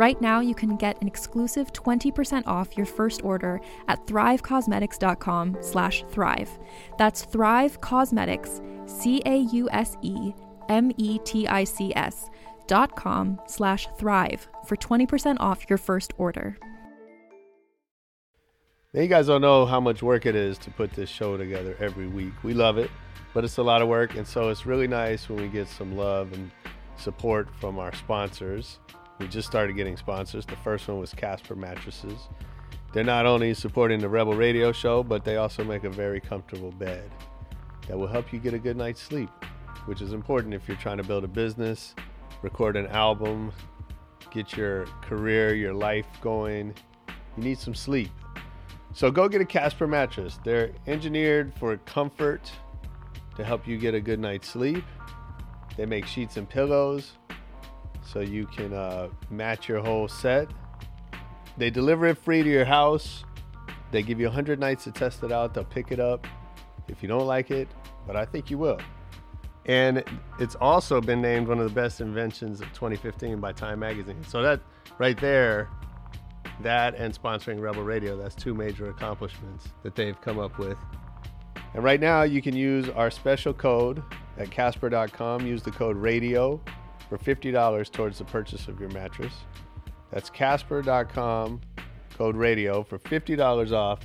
Right now, you can get an exclusive 20% off your first order at thrivecausemetics.com slash thrive. That's Thrive Causemetics, C-A-U-S-E-M-E-T-I-C-S dot com slash thrive for 20% off your first order. Now, you guys don't know how much work it is to put this show together every week. We love it, but it's a lot of work, and so it's really nice when we get some love and support from our sponsors. We just started getting sponsors. The first one was Casper Mattresses. They're not only supporting the Rebel Radio show, but they also make a very comfortable bed that will help you get a good night's sleep, which is important if you're trying to build a business, record an album, get your career, your life going. You need some sleep. So go get a Casper mattress. They're engineered for comfort to help you get a good night's sleep. They make sheets and pillows so you can uh, match your whole set. They deliver it free to your house. They give you 100 nights to test it out. They'll pick it up if you don't like it, but I think you will. And it's also been named one of the best inventions of 2015 by Time Magazine. So that right there, that and sponsoring Rebel Radio, that's two major accomplishments that they've come up with. And right now, you can use our special code at Casper.com. Use the code RADIO for $50 towards the purchase of your mattress. That's Casper.com, code RADIO for $50 off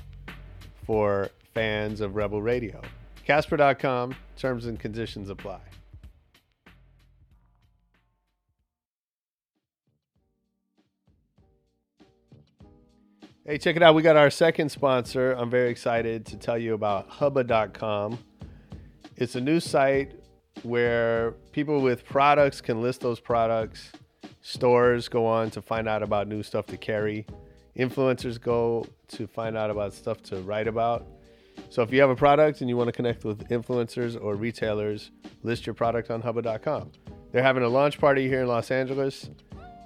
for fans of Rebel Radio. Casper.com, terms and conditions apply. Hey, check it out. We got our second sponsor. I'm very excited to tell you about Hubba.com. It's a new site where people with products can list those products. Stores go on to find out about new stuff to carry. Influencers go to find out about stuff to write about. So if you have a product and you want to connect with influencers or retailers, list your product on Hubba.com. They're having a launch party here in Los Angeles.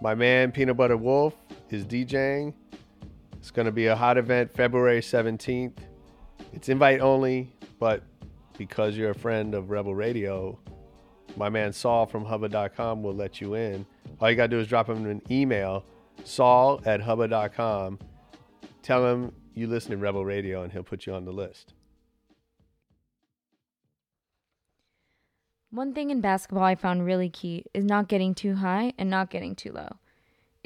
My man Peanut Butter Wolf is DJing. It's going to be a hot event February 17th. It's invite only, but because you're a friend of Rebel Radio, my man Saul from Hubba.com will let you in. All you got to do is drop him an email, saul at Hubba.com. Tell him you listen to Rebel Radio and he'll put you on the list. One thing in basketball I found really key is not getting too high and not getting too low.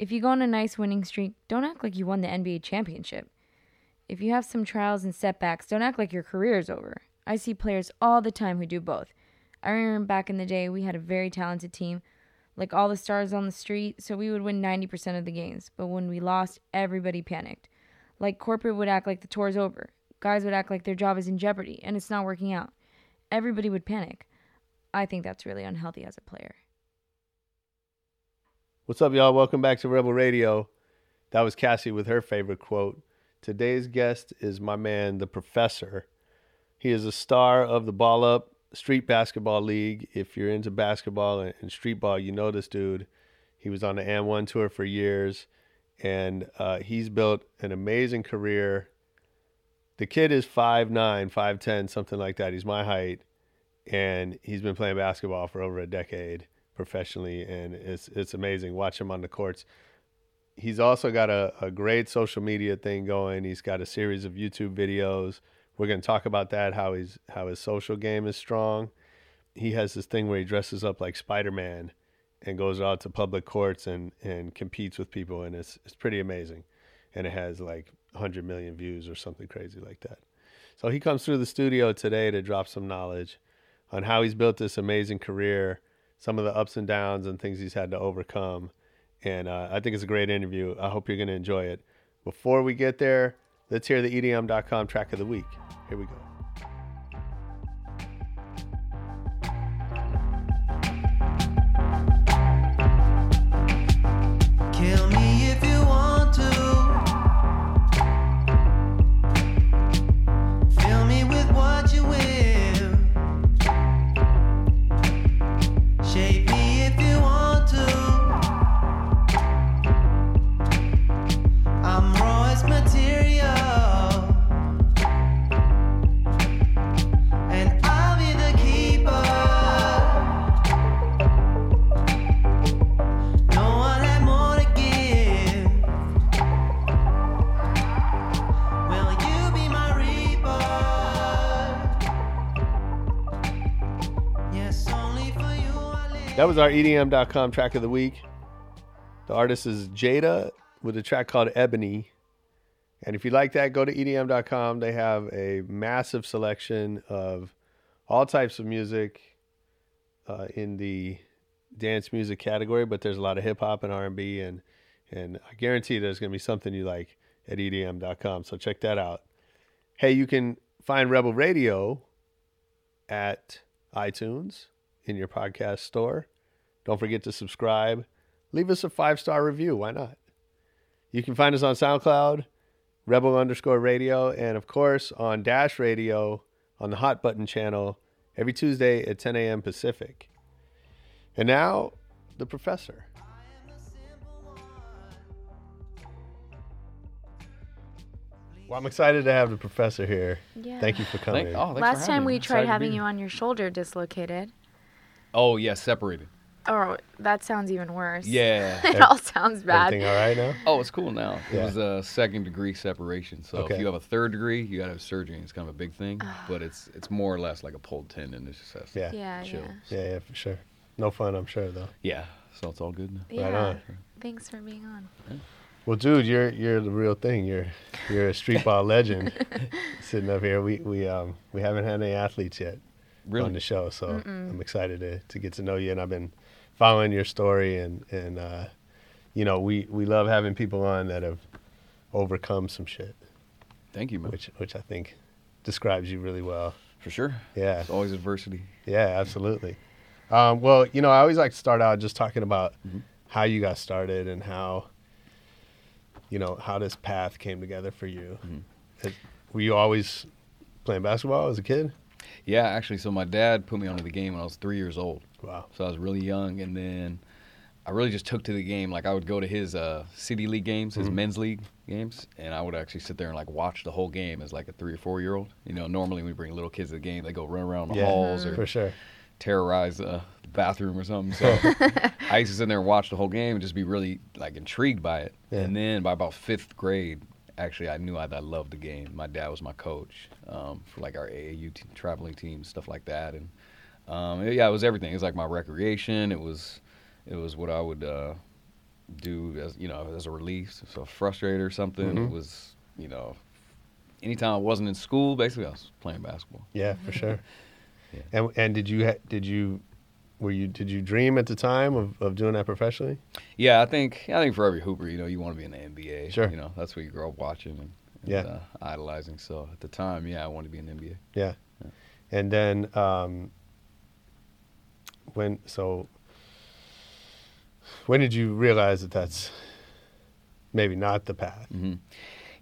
If you go on a nice winning streak, don't act like you won the NBA championship. If you have some trials and setbacks, don't act like your career is over. I see players all the time who do both. I remember back in the day, we had a very talented team, like all the stars on the street, so we would win 90% of the games. But when we lost, everybody panicked. Like corporate would act like the tour's over. Guys would act like their job is in jeopardy and it's not working out. Everybody would panic. I think that's really unhealthy as a player. What's up, y'all? Welcome back to Rebel Radio. That was Cassie with her favorite quote. Today's guest is my man, the professor. He is a star of the Ball Up Street Basketball League. If you're into basketball and street ball, you know this dude. He was on the AND1 tour for years, and uh, he's built an amazing career. The kid is 5'9, 5'10, something like that. He's my height, and he's been playing basketball for over a decade professionally, and it's it's amazing. Watch him on the courts. he's also got a, a great social media thing going. He's got a series of YouTube videos. We're going to talk about that. How he's how his social game is strong. He has this thing where he dresses up like Spider Man and goes out to public courts and and competes with people, and it's it's pretty amazing. And it has like 100 million views or something crazy like that. So he comes through the studio today to drop some knowledge on how he's built this amazing career, some of the ups and downs and things he's had to overcome. And uh, I think it's a great interview. I hope you're going to enjoy it. Before we get there, let's hear the EDM.com track of the week. Here we go. EDM.com track of the week. The artist is Jada with a track called Ebony. And if you like that, go to EDM.com. They have a massive selection of all types of music uh, in the dance music category, but there's a lot of hip hop and R&B, and and I guarantee there's going to be something you like at EDM.com. So check that out. Hey, you can find Rebel Radio at iTunes in your podcast store. Don't forget to subscribe. Leave us a five star review. Why not? You can find us on SoundCloud, Rebel underscore radio, and of course on Dash Radio on the Hot Button channel every Tuesday at 10 a.m. Pacific. And now, the professor. Well, I'm excited to have the professor here. Yeah. Thank you for coming. Thank, oh, thanks for Last time me. we tried to having you on your shoulder dislocated. Oh yeah, separated. Oh, that sounds even worse. Yeah. it all sounds bad. Everything all right now? oh, it's cool now. It was a second degree separation. So Okay. if you have a third degree, you got to have surgery. It's kind of a big thing, but it's it's more or less like a pulled tendon. It's just has Yeah. Yeah, chill. yeah. Yeah, yeah, for sure. No fun, I'm sure, though. Yeah. So it's all good now. Yeah. on. Thanks for being on. Well, dude, you're you're the real thing. You're you're a street ball legend. Sitting up here, we we um we haven't had any athletes yet Really? on the show, so I'm excited to to get to know you. And I've been following your story, and and uh, you know we we love having people on that have overcome some shit, Thank you, man. which which I think describes you really well. For sure. Yeah, It's always adversity. yeah, absolutely. Um, well, you know, I always like to start out just talking about Mm-hmm. how you got started and how, you know, how this path came together for you. Mm-hmm. Uh, Were you always playing basketball as a kid? Yeah, actually, so my dad put me onto the game when I was three years old. Wow. So I was really young, and then I really just took to the game. Like I would go to his uh, city league games, his men's league games, and I would actually sit there and like watch the whole game as like a three or four year old. You know, normally when we bring little kids to the game, they go run around the Yeah, halls or for sure. terrorize the bathroom or something. So I used to sit there and watch the whole game and just be really like intrigued by it. Yeah. And then by about fifth grade, actually, I knew I, I loved the game. My dad was my coach um, for like our AAU te- traveling team, stuff like that. And um, yeah, it was everything. It was like my recreation. It was it was what I would uh, do as you know as a release. So frustrated or something. Mhm. It was you know anytime I wasn't in school, basically I was playing basketball. Yeah, for sure. Yeah. And and did you ha- did you were you did you dream at the time of, of doing that professionally? Yeah, I think I think for every hooper, you know, you want to be in the NBA. Sure. You know, that's what you grow up watching and, and Yeah. uh, idolizing. So at the time, yeah, I wanted to be in the NBA. Yeah. And then um, when so when did you realize that that's maybe not the path? hmm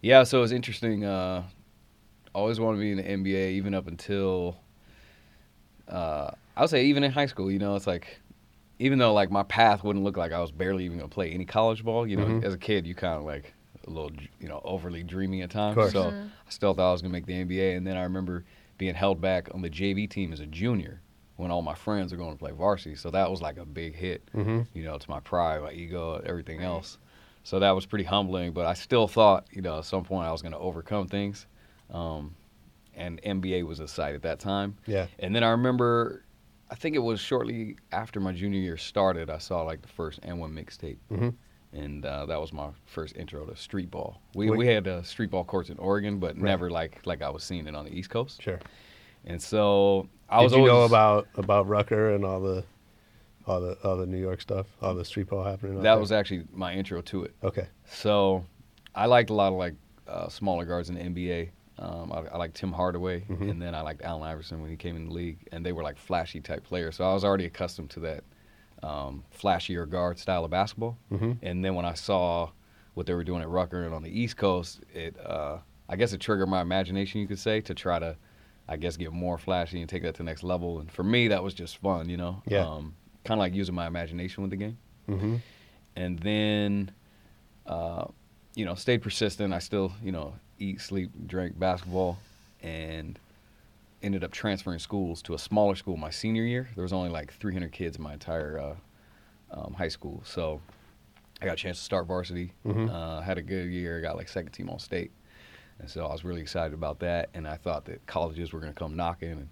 Yeah, so it was interesting. Uh, always wanted to be in the NBA, even up until uh, I would say even in high school. You know, it's like even though like my path wouldn't look like I was barely even gonna play any college ball. You know, Mhm. as a kid, you kind of like a little you know overly dreamy at times. course. So I still thought I was gonna make the NBA, and then I remember being held back on the JV team as a junior when all my friends were going to play varsity. So that was like a big hit Mm-hmm. you know, to my pride, my ego, everything else. So that was pretty humbling, but I still thought, you know, at some point I was going to overcome things. Um, and NBA was a sight at that time. Yeah. And then I remember, I think it was shortly after my junior year started, I saw like the first AND1 mixtape. Mhm. And uh, that was my first intro to street ball. We, Wait. we had uh, street ball courts in Oregon, but Right. never like like I was seeing it on the East Coast. Sure. And so I Did was you know always- about about Rucker and all the all the all the New York stuff, all the street ball happening? that there? was actually my intro to it. okay. So I liked a lot of like uh, smaller guards in the NBA. Um, I, I liked Tim Hardaway, Mhm. and then I liked Allen Iverson when he came in the league, and they were like flashy type players. So I was already accustomed to that um, flashier guard style of basketball. Mhm. And then when I saw what they were doing at Rucker and on the East Coast, it uh, I guess it triggered my imagination, you could say, to try to, I guess, get more flashy and take that to the next level. And for me, that was just fun, you know. Yeah. Um, kind of like using my imagination with the game Mm-hmm. and then uh, you know stayed persistent i still you know eat sleep drink basketball and ended up transferring schools to a smaller school my senior year there was only like 300 kids in my entire uh, um, high school so i got a chance to start varsity Mhm. uh, had a good year got like second team all state and so i was really excited about that and i thought that colleges were going to come knocking and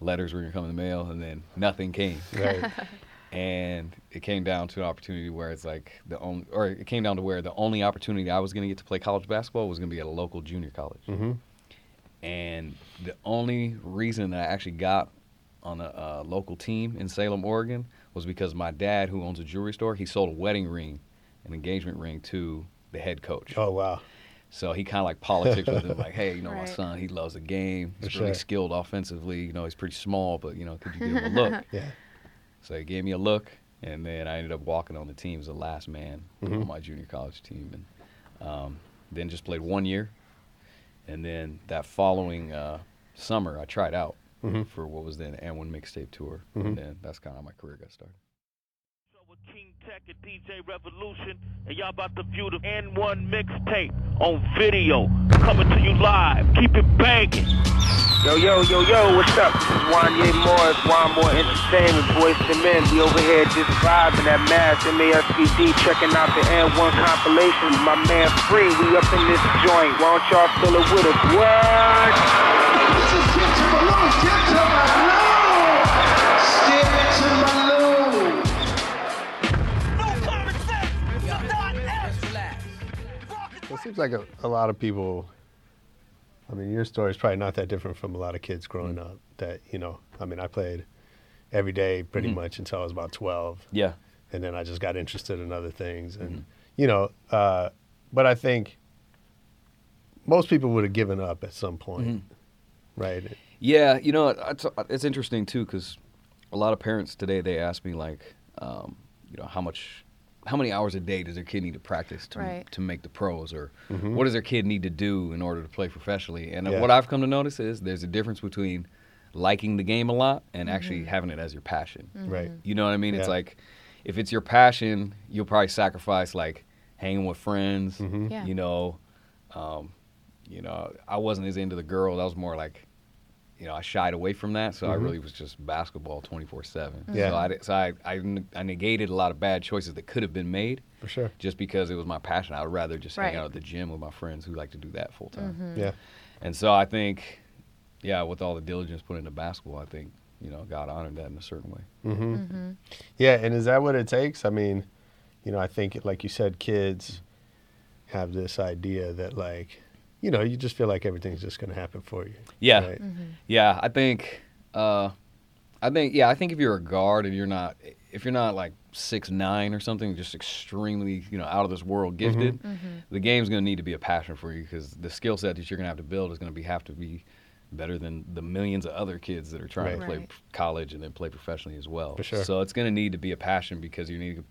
letters were going to come in the mail and then nothing came Right. and it came down to an opportunity where it's like the only, or it came down to where the only opportunity I was going to get to play college basketball was going to be at a local junior college. mm-hmm. And the only reason that I actually got on a, uh local team in Salem, Oregon, was because my dad, who owns a jewelry store, he sold a wedding ring, an engagement ring to the head coach. Oh wow. So he kind of like politics with him, like, hey, you know, my son, he loves the game. He's For really sure. skilled offensively. You know, he's pretty small, but you know, could you give him a look? Yeah. So he gave me a look, and then I ended up walking on the team as the last man Mhm. on my junior college team, and um, then just played one year, and then that following uh, summer I tried out Mhm. for what was then AND1 mixtape tour, Mhm. and then that's kind of how my career got started. King Tech and DJ Revolution, and y'all about to view the AND1 mixtape on video. Coming to you live. Keep it banging. Yo, yo, yo, yo, what's up? This is Wanye Morris, One More Entertainment, Voice the Men. We over here just vibing at Mass MASPD, checking out the AND1 compilation my man Free. We up in this joint. Why don't y'all fill it with us? What? Seems like a, a lot of people. I mean, your story is probably not that different from a lot of kids growing Mm. up. That you know, I mean, I played every day pretty Mhm. much until I was about twelve, Yeah, and then I just got interested in other things, and Mhm. you know, uh, but I think most people would have given up at some point, Mhm. right? yeah. You know, it's, it's interesting too because a lot of parents today they ask me like, um, you know, how much, how many hours a day does their kid need to practice to Right. to make the pros, or Mhm. what does their kid need to do in order to play professionally? And Yeah. what I've come to notice is there's a difference between liking the game a lot and actually having it as your passion. Right. You know what I mean? It's like if it's your passion, you'll probably sacrifice like hanging with friends. Mhm. Yeah. You know, um, you know, I wasn't as into the girls. I was more like, you know, I shied away from that. So I Mhm. really was just basketball twenty four seven. Yeah. So I di- so I, I n- I negated a lot of bad choices that could have been made For sure. just because it was my passion. I would rather just hang out at the gym with my friends who like to do that full time. Yeah. And so I think, yeah, with all the diligence put into basketball, I think you know God honored that in a certain way. Mm-hmm. Yeah, and is that what it takes? I mean, you know, I think, like you said, kids have this idea that, like, you know, you just feel like everything's just going to happen for you. Yeah. right? Mm-hmm. Yeah, I think, uh, I think, yeah, I think if you're a guard and you're not, if you're not like six nine or something, just extremely, you know, out of this world mm-hmm. gifted, mm-hmm. the game's going to need to be a passion for you because the skill set that you're going to have to build is going to be have to be better than the millions of other kids that are trying to play Right. college and then play professionally as well. For sure. So it's going to need to be a passion because you need to.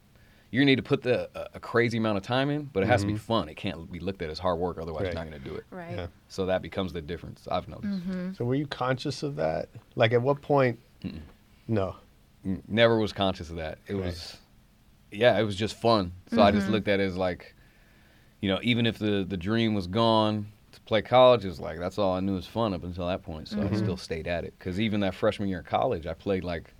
You need to put the a, a crazy amount of time in, but it has to be mm-hmm. fun. It can't be looked at as hard work, otherwise Right. you're not going to do it. Right. Yeah. So that becomes the difference. I've noticed. Mm-hmm. So, were you conscious of that? Like, at what point? No. Never was conscious of that. It Right. was, yeah, it was just fun. So I just mm-hmm. looked at it as like, you know, even if the the dream was gone to play college, it was like that's all I knew was fun up until that point. So I still stayed at it because even that freshman year in college, I played like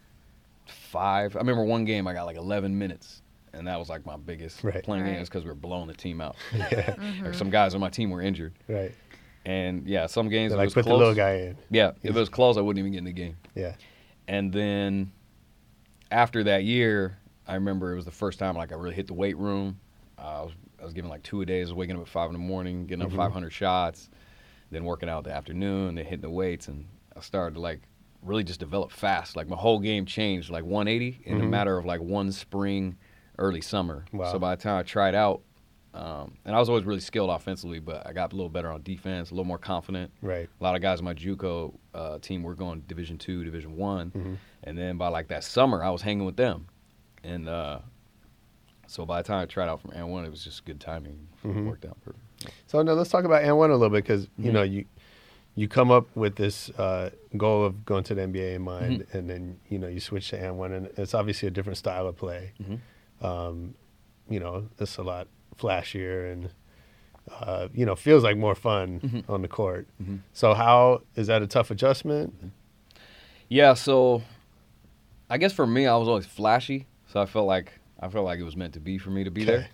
five. I remember one game I got like 11 minutes, and that was like my biggest Right. playing Right. games because we were blowing the team out. Yeah. Mm-hmm. Like some guys on my team were injured, Right. and yeah, some games They it like was put close. the little guy in. Yeah, if it was close, I wouldn't even get in the game. Yeah. And then after that year, I remember it was the first time like I really hit the weight room. Uh, I was I was given like two a days, I was waking up at five in the morning, getting up mm-hmm. 500 shots, then working out the afternoon, then hitting the weights, and I started to like really just develop fast. Like my whole game changed like 180 in a mm-hmm. matter of like one spring, early summer. Wow. So by the time I tried out, um, and I was always really skilled offensively, but I got a little better on defense, a little more confident. Right. A lot of guys on my JUCO uh, team were going Division Two, Division One, Mm-hmm. and then by like that summer, I was hanging with them, and uh, so by the time I tried out from AND1, it was just good timing. Mm-hmm. It worked out perfect. So now let's talk about AND1 a little bit because you Mhm. know you you come up with this uh, goal of going to the NBA in mind, Mm-hmm. and then you know you switch to AND1, and it's obviously a different style of play. Um, you know, it's a lot flashier and uh, you know feels like more fun Mm-hmm. on the court. So how is that a tough adjustment? Yeah, so I guess for me, I was always flashy, so I felt like I felt like it was meant to be for me to be Okay. there.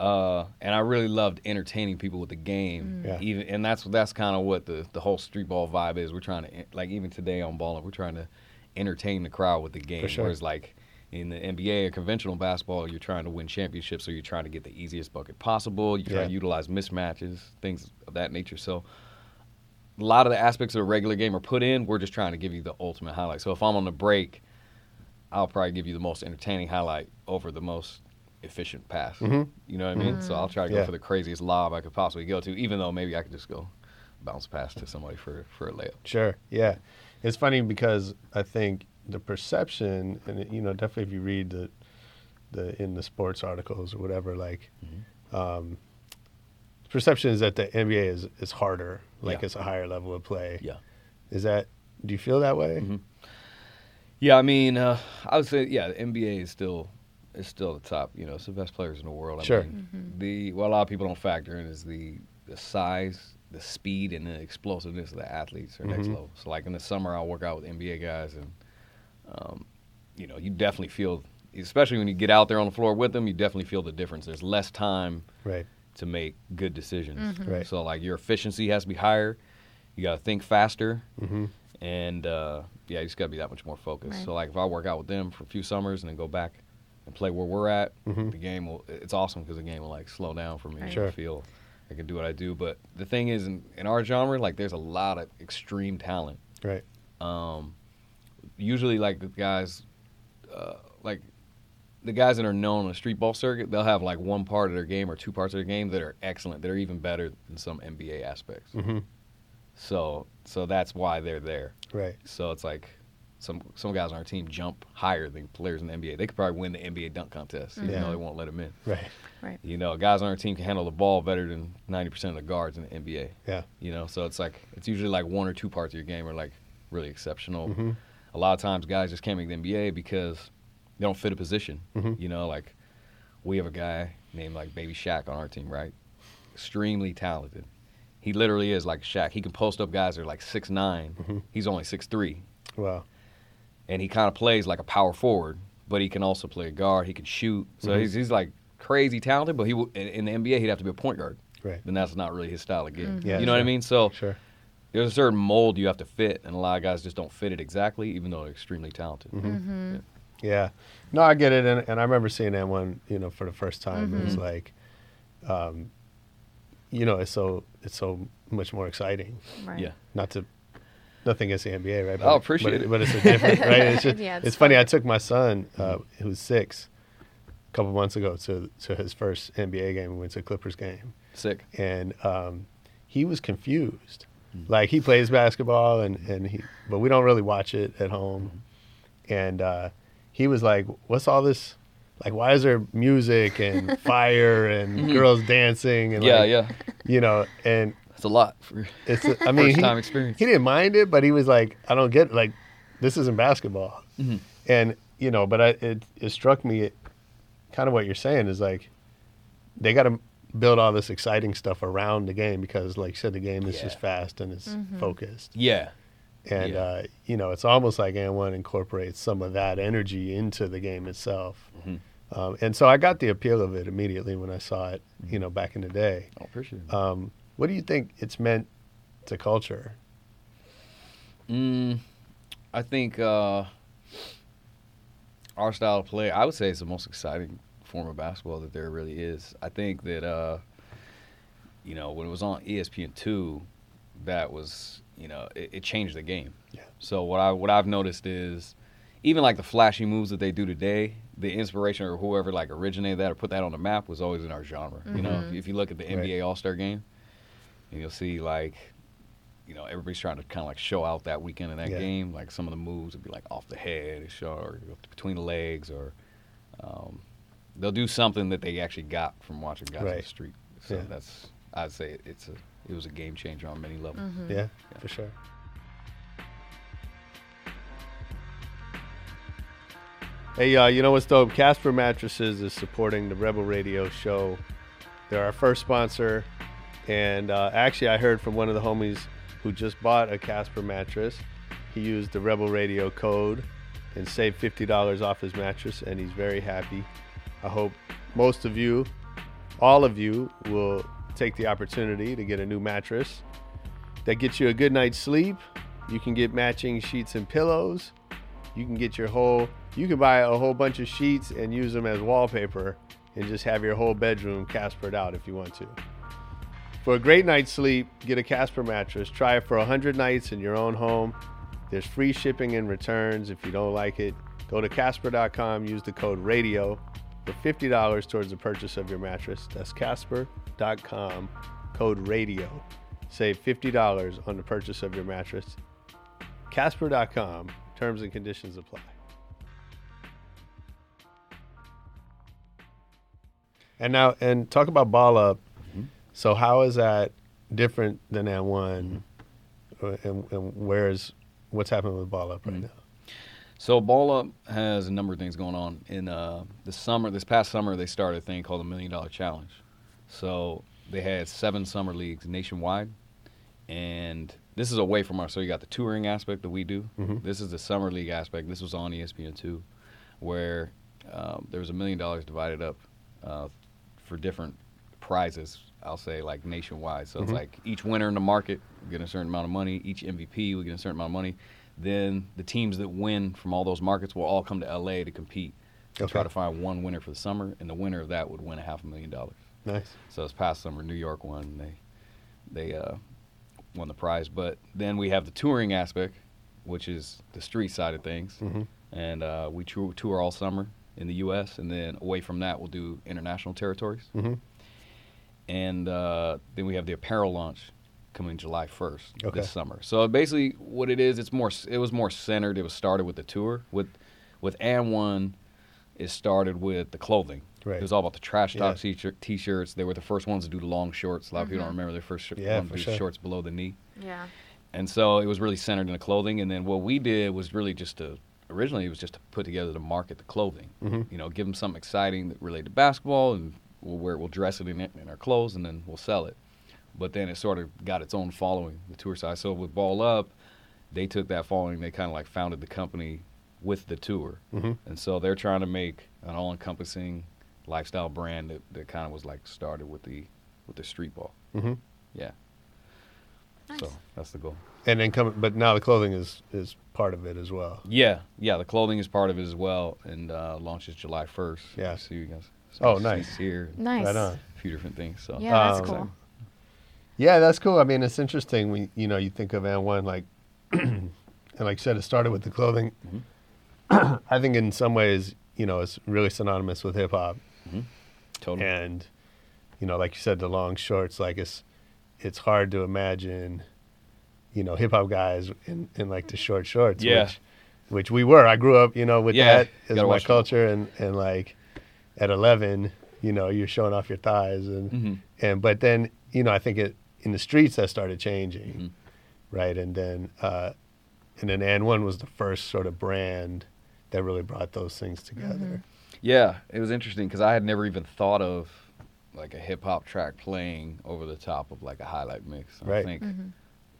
Uh, and I really loved entertaining people with the game. Yeah. Even and that's that's kind of what the the whole street ball vibe is. We're trying to like even today on balling, we're trying to entertain the crowd with the game. sure. Whereas like in the NBA or conventional basketball, you're trying to win championships, so you're trying to get the easiest bucket possible. You're trying Yeah. to utilize mismatches, things of that nature. So a lot of the aspects of the regular game are put in. We're just trying to give you the ultimate highlight. So if I'm on the break, I'll probably give you the most entertaining highlight over the most efficient pass. Mhm. You know what I mean? So I'll try to go Yeah. for the craziest lob I could possibly go to, even though maybe I could just go bounce pass to somebody for for a layup. Sure. Yeah. It's funny because I think the perception, and it- you know, definitely if you read the the in the sports articles or whatever, like, Mm-hmm. um, perception is that the NBA is is harder, like Yeah. it's a higher level of play. Yeah. Is that? Do you feel that way? Mhm. Yeah, I mean, uh, I would say yeah, the NBA is still is still the top. You know, it's the best players in the world. I Sure. mean, the what a lot of people don't factor in is the the size, the speed, and the explosiveness of the athletes are next Mhm. level. So like in the summer, I'll work out with NBA guys, and um, you know, you definitely feel, especially when you get out there on the floor with them, you definitely feel the difference. There's less time Right. to make good decisions. Right. So like your efficiency has to be higher. You got to think faster, Mhm. and uh, yeah, you just got to be that much more focused. Right. So like if I work out with them for a few summers and then go back and play where we're at, Mhm. the game will. It's awesome because the game will like slow down for me. Right. Sure. I feel I can do what I do. But the thing is, in, in our genre, like there's a lot of extreme talent. Right. Um, usually, like the guys, uh, like the guys that are known on the street ball circuit, they'll have like one part of their game or two parts of their game that are excellent. That are even better than some NBA aspects. hmm So, so that's why they're there. Right. So it's like some some guys on our team jump higher than players in the NBA. They could probably win the NBA dunk contest, even Yeah. though they won't let them in. Right. Right. You know, guys on our team can handle the ball better than ninety percent of the guards in the NBA. Yeah. You know, so it's like it's usually like one or two parts of your game are like really exceptional. Mhm. A lot of times, guys just can't make the NBA because they don't fit a position. Mhm. You know, like we have a guy named like Baby Shaq on our team, right? Extremely talented. He literally is like Shaq. He can post up guys that are like six Mhm. He's only six three, Wow. and he kind of plays like a power forward, but he can also play a guard. He can shoot. So Mhm. he's he's like crazy talented. But he w- in, in the NBA he'd have to be a point guard. Right. Then that's not really his style of game. Yeah, you know what I mean? So Sure. There's a certain mold you have to fit, and a lot of guys just don't fit it exactly, even though they're extremely talented. Mm-hmm. Yeah. Yeah. No, I get it, and, and I remember seeing that one, you know, for the first time. It Mm-hmm. was like, um, you know, it's so it's so much more exciting. Right. Yeah. Not to nothing against the NBA, right? Oh, appreciate but, it. But it's a different, right? It's just, Yeah, it's, it's funny. I took my son, uh, who's six, a couple months ago to to his first NBA game. We went to a Clippers game, Sick. and um, he was confused. Like he plays basketball, and and he, but we don't really watch it at home. And uh, he was like, "What's all this? Like, why is there music and fire and girls dancing and Yeah, like, yeah. you know?" And it's a lot for it's, I mean, first he, time experience. he didn't mind it, but he was like, "I don't get like, this isn't basketball." Mm-hmm. And you know, but I, it it struck me, it, kind of what you're saying is like, they got to build all this exciting stuff around the game because, like you said, the game is just fast and it's focused. Yeah. And Yeah. uh, you know, it's almost like AND1 incorporates some of that energy into the game itself. Mm-hmm. Um, and so I got the appeal of it immediately when I saw it, you know, back in the day. I appreciate it. Um, what do you think it's meant to culture? Mm, I think uh, our style of play, I would say, is the most exciting form of basketball that there really is. I think that, uh, you know, when it was on ESPN two, that was, you know, it, it changed the game. Yeah. So what I what I've noticed is, even like the flashy moves that they do today, the inspiration or whoever like originated that or put that on the map was always in our genre. You know, if, if you look at the NBA All Star game, and you'll see like you know, everybody's trying to kind of like show out that weekend in that Yeah. game. Like some of the moves would be like off the head, show or between the legs, or um, they'll do something that they actually got from watching guys on the street. So Yeah. that's I'd say it- it's a it was a game changer on many levels. Yeah, for sure. Hey, uh, you know what's dope? Casper Mattresses is supporting the Rebel Radio show. They're our first sponsor. And uh, actually, I heard from one of the homies who just bought a Casper mattress. He used the Rebel Radio code and saved $50 off his mattress, and he's very happy. I hope most of you, all of you, will take the opportunity to get a new mattress that gets you a good night's sleep. You can get matching sheets and pillows. You can get your whole, you can buy a whole bunch of sheets and use them as wallpaper and just have your whole bedroom Caspered out if you want to. For a great night's sleep, get a Casper mattress. Try it for 100 nights in your own home. There's free shipping and returns if you don't like it. Go to Casper.com, use the code RADIO for $50 towards the purchase of your mattress. That's Casper.com, code RADIO. Save $50 on the purchase of your mattress. Casper.com, terms and conditions apply. And now, and talk about ball up. So, how is that different than that one? Uh, And, and where's what's happening with ball up right now? So Ball Up has a number of things going on. In uh, the summer, this past summer, they started a thing called the Million Dollar Challenge. So they had seven summer leagues nationwide, and this is away from our. So you got the touring aspect that we do. This is the summer league aspect. This was on ESPN two, where um, there was a million dollars divided up uh, for different prizes. I'll say like nationwide. So it's like each winner in the market will get a certain amount of money. Each MVP will get a certain amount of money. Then the teams that win from all those markets will all come to LA to compete to try to find one winner for the summer, and the winner of that would win a half a million dollars. Nice. So this past summer, New York won. They they uh, won the prize. But then we have the touring aspect, which is the street side of things, Mhm. and uh, we tour, tour all summer in the U.S. and then away from that, we'll do international territories. Mhm. And uh, then we have the apparel launch coming July 1st Okay. this summer. So basically, what it is, it's more. It was more centered. It was started with the tour. With with and one, it started with the clothing. Right. It was all about the trash talk Yeah. t-shirt, t-shirts. They were the first ones to do the long shorts. A lot of people don't remember their first sh- Yeah, one for sure. shorts below the knee. Yeah. And so it was really centered in the clothing. And then what we did was really just to originally it was just to put together to market the clothing. Mhm. You know, give them something exciting that related to basketball, and we'll wear we'll dress it in it in our clothes, and then we'll sell it. But then it sort of got its own following, the tour side. So with Ball Up, they took that following. They kind of like founded the company with the tour, Mhm. and so they're trying to make an all-encompassing lifestyle brand that, that kind of was like started with the with the street ball. Mhm. Yeah. Nice. So that's the goal. And then coming, but now the clothing is is part of it as well. Yeah, yeah. The clothing is part of it as well, and uh, launches July first. Yeah. see you guys. Oh, nice. here. Nice. Right on. A few different things. So Yeah, that's Um, cool. Yeah, that's cool. I mean, it's interesting. We, you know, you think of and one like, and like I said, it started with the clothing. Mm-hmm. I think in some ways, you know, it's really synonymous with hip hop, totally. and you know, like you said, the long shorts. Like it's, it's hard to imagine, you know, hip hop guys in, in like the short shorts. Yeah. Which, which we were. I grew up, you know, with Yeah, that as my culture, and and like at 11, you know, you're showing off your thighs, and Mhm. and but then you know, I think it in the streets that started changing, Mhm. right? And then uh, and then and one was the first sort of brand that really brought those things together. Yeah, it was interesting because I had never even thought of like a hip hop track playing over the top of like a highlight mix. I Right. think,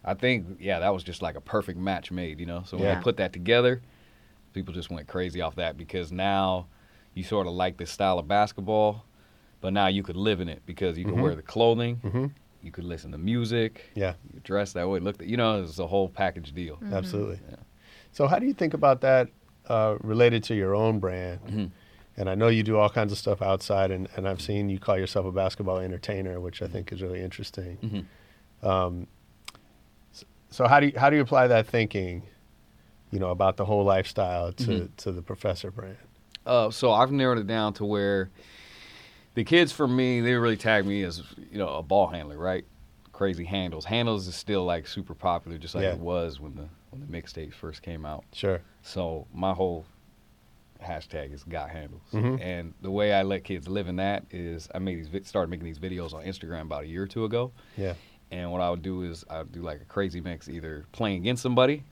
I think, yeah, that was just like a perfect match made, you know. So when Yeah. I put that together, people just went crazy off that because now you sort of like the style of basketball, but now you could live in it because you could wear the clothing, Mhm. You could listen to music, Yeah. you dress that way, look, you know, it's a whole package deal. Absolutely. Yeah. So, how do you think about that uh, related to your own brand? Mhm. And I know you do all kinds of stuff outside, and, and I've seen you call yourself a basketball entertainer, which I think is really interesting. Mhm. Um, so, how do you how do you apply that thinking, you know, about the whole lifestyle to Mhm. to the Professor brand? Uh, so I've narrowed it down to where the kids for me, they really tag me as you know a ball handler, right? Crazy handles. Handles is still like super popular, just like Yeah. it was when the when the mixtapes first came out. Sure. So my whole hashtag is got handles, Mhm. and the way I let kids live in that is I made these started making these videos on Instagram about a year or two ago. Yeah. And what I would do is I would do like a crazy mix, either playing against somebody,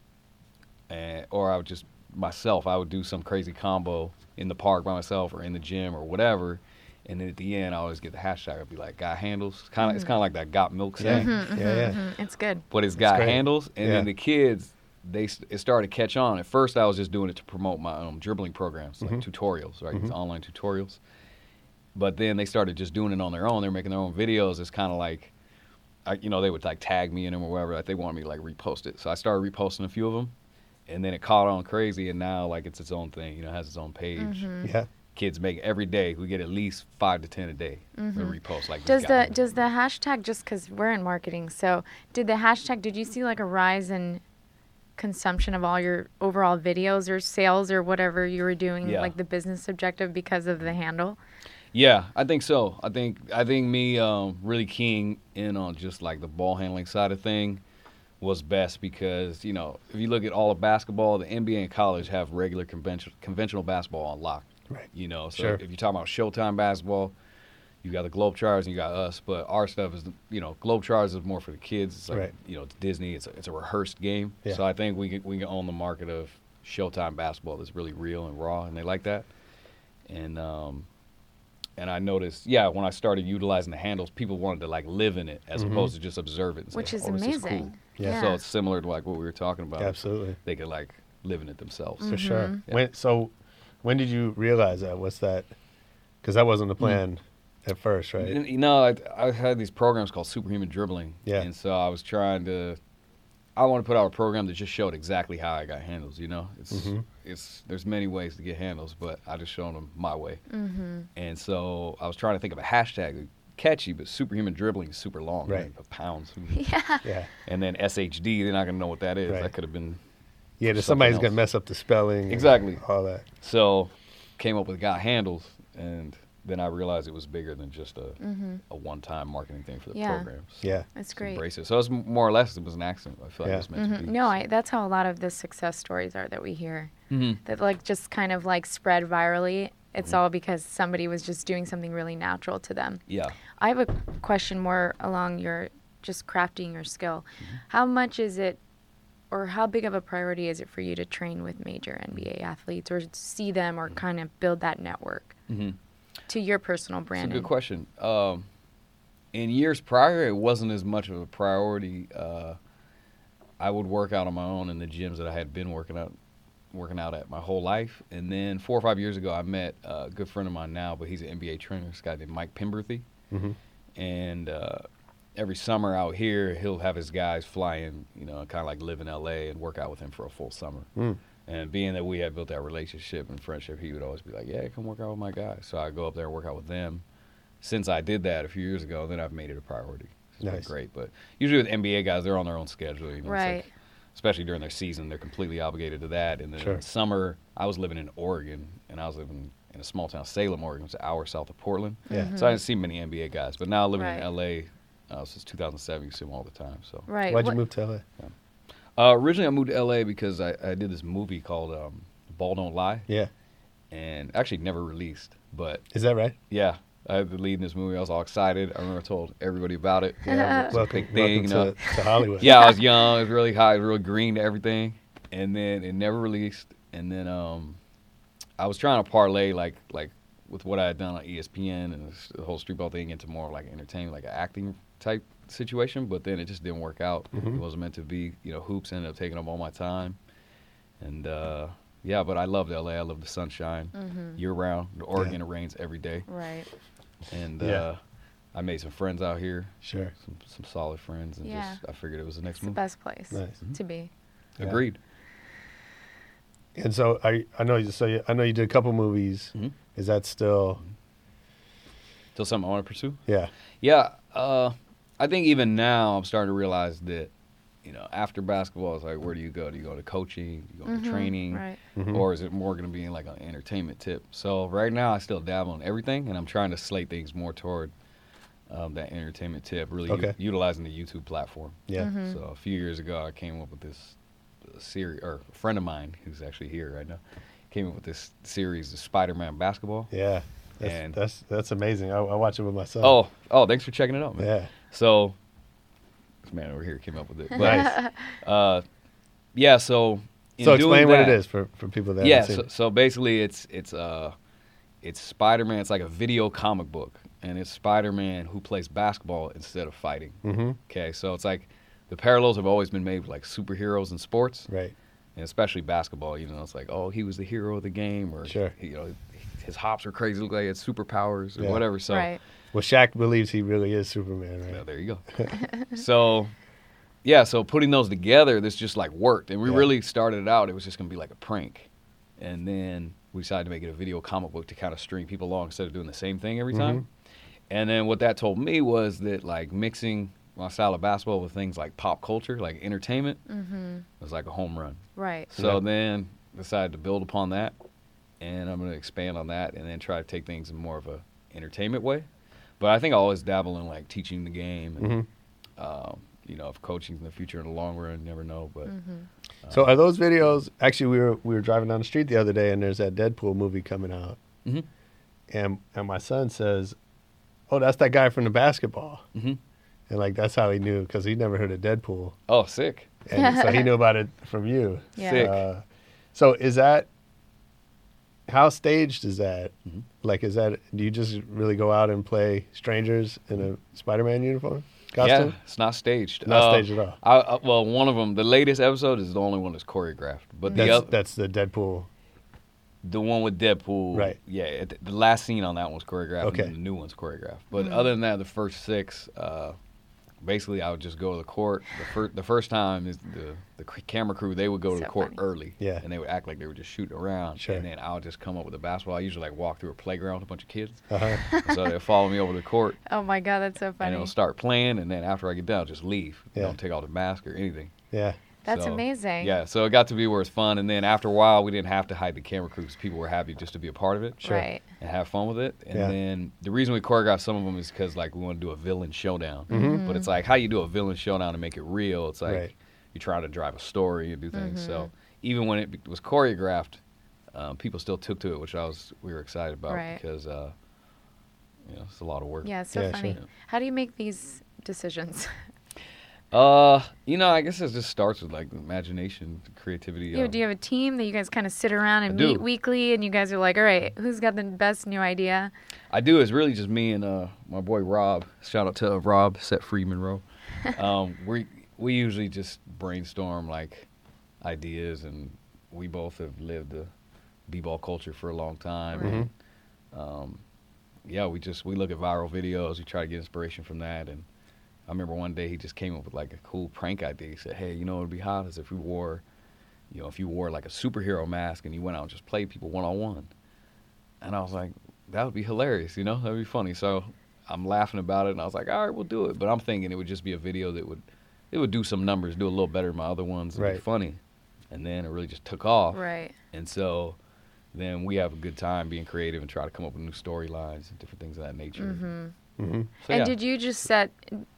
and or I would just myself. I would do some crazy combo in the park by myself or in the gym or whatever. And then at the end, I always get the hashtag. I'd be like, "Got handles." Kind of, it's kind of like that "Got milk" Yeah. saying, Yeah. Yeah. Mhm, It's good. but it's got great. handles. And Yeah. then the kids, they it started to catch on. At first, I was just doing it to promote my um, dribbling programs, like Mhm. tutorials, right? These Mhm. online tutorials. But then they started just doing it on their own. They're making their own videos. It's kind of like, I, you know, they would like tag me in them or whatever. Like they wanted me to like repost it. So I started reposting a few of them, and then it caught on crazy. And now like it's its own thing. You know, it has its own page. Mm-hmm. Yeah. Kids make every day. We get at least five to ten a day. Mhm. The repost like Does the does the hashtag just because we're in marketing? So did the hashtag? Did you see like a rise in consumption of all your overall videos or sales or whatever you were doing, Yeah. like the business objective because of the handle? Yeah, I think so. I think I think me um, really keying in on just like the ball handling side of thing was best because you know if you look at all of basketball, the NBA and college have regular conventional conventional basketball on lock. Right. You know, so Sure. if you're talking about Showtime basketball, you got the Globetrotters and you got us, but our stuff is you know Globetrotters is more for the kids. It's like Right. you know it's Disney. It's a, it's a rehearsed game. Yeah. So I think we can we can own the market of Showtime basketball that's really real and raw, and they like that. And um, and I noticed, yeah, when I started utilizing the handles, people wanted to like live in it as Mhm. opposed to just observe it. And Which say, is "Oh, this amazing. cool." Yeah. So it's similar to like what we were talking about. Absolutely. They could like live in it themselves. For sure. Mhm. Yeah. When so, when did you realize that? What's that? Because that wasn't the plan at first, right? And, You know, I, I had these programs called Superhuman Dribbling. Yeah. And so I was trying to, I want to put out a program that just showed exactly how I got handles. You know, it's Mhm. it's there's many ways to get handles, but I just showed them my way. Mm-hmm. And so I was trying to think of a hashtag catchy, but superhuman dribbling is super long, Right. right? Pounds. Yeah. Yeah. And then SHD, they're not gonna know what that is. Right. That could have been Yeah. There's Something somebody's gonna mess up the spelling. and Exactly. All that. so. Came up with got handles, and then I realized it was bigger than just a Mm-hmm. a one-time marketing thing for the Yeah. programs. Yeah. That's great. Embrace it. So it's m- more or less it was an accident. I feel like Yeah. it was meant Mhm. to be. No, I, that's how a lot of the success stories are that we hear. Mhm. That like just kind of like spread virally. It's Mhm. all because somebody was just doing something really natural to them. Yeah. I have a question more along your just crafting your skill. Mm-hmm. How much is it, or how big of a priority is it for you to train with major NBA athletes or see them or kind of build that network hmm to your personal That's a good question. Um, in years prior, it wasn't as much of a priority. Uh, I would work out on my own in the gyms that I had been working out, working out at my whole life. And then four or five years ago, I met a good friend of mine now, but he's an NBA trainer. This guy named Mike Penberthy. hmm and uh, every summer out here he'll have his guys fly in, you know, kind of like live in LA and work out with him for a full summer. Mm. And being that we had built that relationship and friendship, he would always be like, "Yeah, come work out with my guys." So I go up there and work out with them. Since I did that a few years ago, then I've made it a priority. It's been Nice. great, but usually with NBA guys, they're on their own schedule. You know, it's like- Right. especially during their season, they're completely obligated to that. And then Sure. in summer, I was living in Oregon, and I was living in a small town, Salem, Oregon, which is an hour south of Portland. Yeah. So I didn't see many NBA guys, but now living Right. in LA uh, since 2007, you see them all the time. So Right. Why'd What- you move to LA? uh, originally, I moved to LA because I, I did this movie called um, Ball Don't Lie, Yeah. and actually never released. But Is that right? yeah, I had the lead in this movie. I was all excited. I remember I told everybody about it. Yeah. It's a welcome, big thing, welcome to, to Hollywood. yeah, I was young. It was really high. It was real green to everything. And then it never released. And then um, I was trying to parlay like like with what I had done on ESPN and the whole street ball thing into more like entertainment, like an acting type situation. But then it just didn't work out. Mhm. It wasn't meant to be. You know, hoops ended up taking up all my time. And uh, yeah, but I loved LA. I love the sunshine Mm-hmm. year round. The Oregon it rains every day, Right. and Yeah. uh, I made some friends out here, Sure. some some solid friends, and Yeah. just I figured it was the next It's the best place Nice. to be. Yeah. Agreed. And so I I know you so you, I know you did a couple movies. Mhm. Is that still Still something I want to pursue. yeah Yeah, uh, I think even now I'm starting to realize that, you know, after basketball, it's like, where do you go? Do you go to coaching? Do you go to training? Right. Mhm. Or is it more going to be like an entertainment tip? So right now I still dabble in everything, and I'm trying to slate things more toward um, that entertainment tip, really u- Okay. utilizing the YouTube platform. yeah Mm-hmm. So a few years ago, I came up with this uh, series, or a friend of mine who's actually here right now, came up with this series, of Spider-Man basketball. yeah that's And- that's, that's amazing. I, I watch it with my son. Oh, oh, thanks for checking it out, man. yeah So, this man over here came up with it. But, nice. uh, yeah, so. so explain what it is for, for people that Yeah, so, so basically, it's it's uh, it's Spider Man. It's like a video comic book, and it's Spider Man who plays basketball instead of fighting. Mm-hmm. Okay, so it's like the parallels have always been made with like superheroes and sports, Right. And especially basketball. You know, it's like oh, he was the hero of the game, or Sure. you know, his hops are crazy, look like he had superpowers or Yeah. whatever. So right. Well, Shaq believes he really is Superman, right? Yeah, there you go. so, yeah, so putting those together, this just like worked, and we Yeah. really started it out. It was just gonna be like a prank, and then we decided to make it a video comic book to kind of string people along instead of doing the same thing every mm-hmm. time. And then what that told me was that like mixing my style of basketball with things like pop culture, like entertainment, Mm-hmm. was like a home run. Right. So Yeah. then decided to build upon that, and I'm going to expand on that, and then try to take things in more of a entertainment way. But I think I always dabble in like teaching the game, and Mhm. um, you know, if coaching in the future in the long run, you never know. But Mm-hmm. So are those videos? Actually, we were we were driving down the street the other day, and there's that Deadpool movie coming out, Mhm. and and my son says, "Oh, that's that guy from the basketball," Mhm. And like that's how he knew because he never heard of Deadpool, oh, sick! and so he knew about it from you. Yeah. Sick. Uh, so is that how staged is that? Mhm. Like, is that do you just really go out and play strangers in a Spider-Man uniform costume? Yeah, it's not staged. Not Uh, staged at all. I, I, well, one of them, the latest episode is the only one that's choreographed, but the That's other, that's the Deadpool. the one with Deadpool, Right. Yeah, the last scene on that one's choreographed, Okay. and the new one's choreographed. But other than that, the first six, uh, basically, I would just go to the court. The first, the first time is the the camera crew. They would go to the court funny. early, Yeah. and they would act like they were just shooting around, Sure. and then I would just come up with a basketball. I usually like walk through a playground with a bunch of kids, Uh-huh. so they'll follow me over to the court, Oh my god, that's so funny! and funny. they'll start playing, and then after I get done, I'll just leave. Yeah. Don't take off the mask or anything. Yeah. That's So, amazing. Yeah, so it got to be where it's fun, and then after a while, we didn't have to hide the camera crew because people were happy just to be a part of it Sure. Right. and have fun with it. And Yeah. then the reason we choreographed some of them is because like we want to do a villain showdown. Mhm. But it's like how you do a villain showdown and make it real. It's like Right. you try to drive a story and do things. So Mm-hmm. even when it be- was choreographed, um, people still took to it, which I was we were excited about Right. because uh, you know it's a lot of work. Yeah, it's so Yeah, funny. sure. How do you make these decisions? Uh, you know, I guess it just starts with like imagination, creativity. You know, um, do you have a team that you guys kind of sit around and I meet do. weekly, and you guys are like, all right, who's got the best new idea? I do. It's really just me and uh, my boy Rob. Shout out to uh, Rob, set free Monroe. um, we we usually just brainstorm like ideas, and we both have lived the b-ball culture for a long time. Right. And, um, yeah, we just we look at viral videos. We try to get inspiration from that. And I remember one day he just came up with like a cool prank idea. He said, "Hey, you know, it'd be hot as if we wore, you know, if you wore like a superhero mask and you went out and just played people one on one." And I was like, that would be hilarious, you know? That would be funny. So I'm laughing about it, and I was like, all right, we'll do it. But I'm thinking it would just be a video that would, it would do some numbers, do a little better than my other ones, it'd be funny. And then it really just took off. Right. And so then we have a good time being creative and try to come up with new storylines and different things of that nature. Mm-hmm. Hmm So, and yeah. did you just set?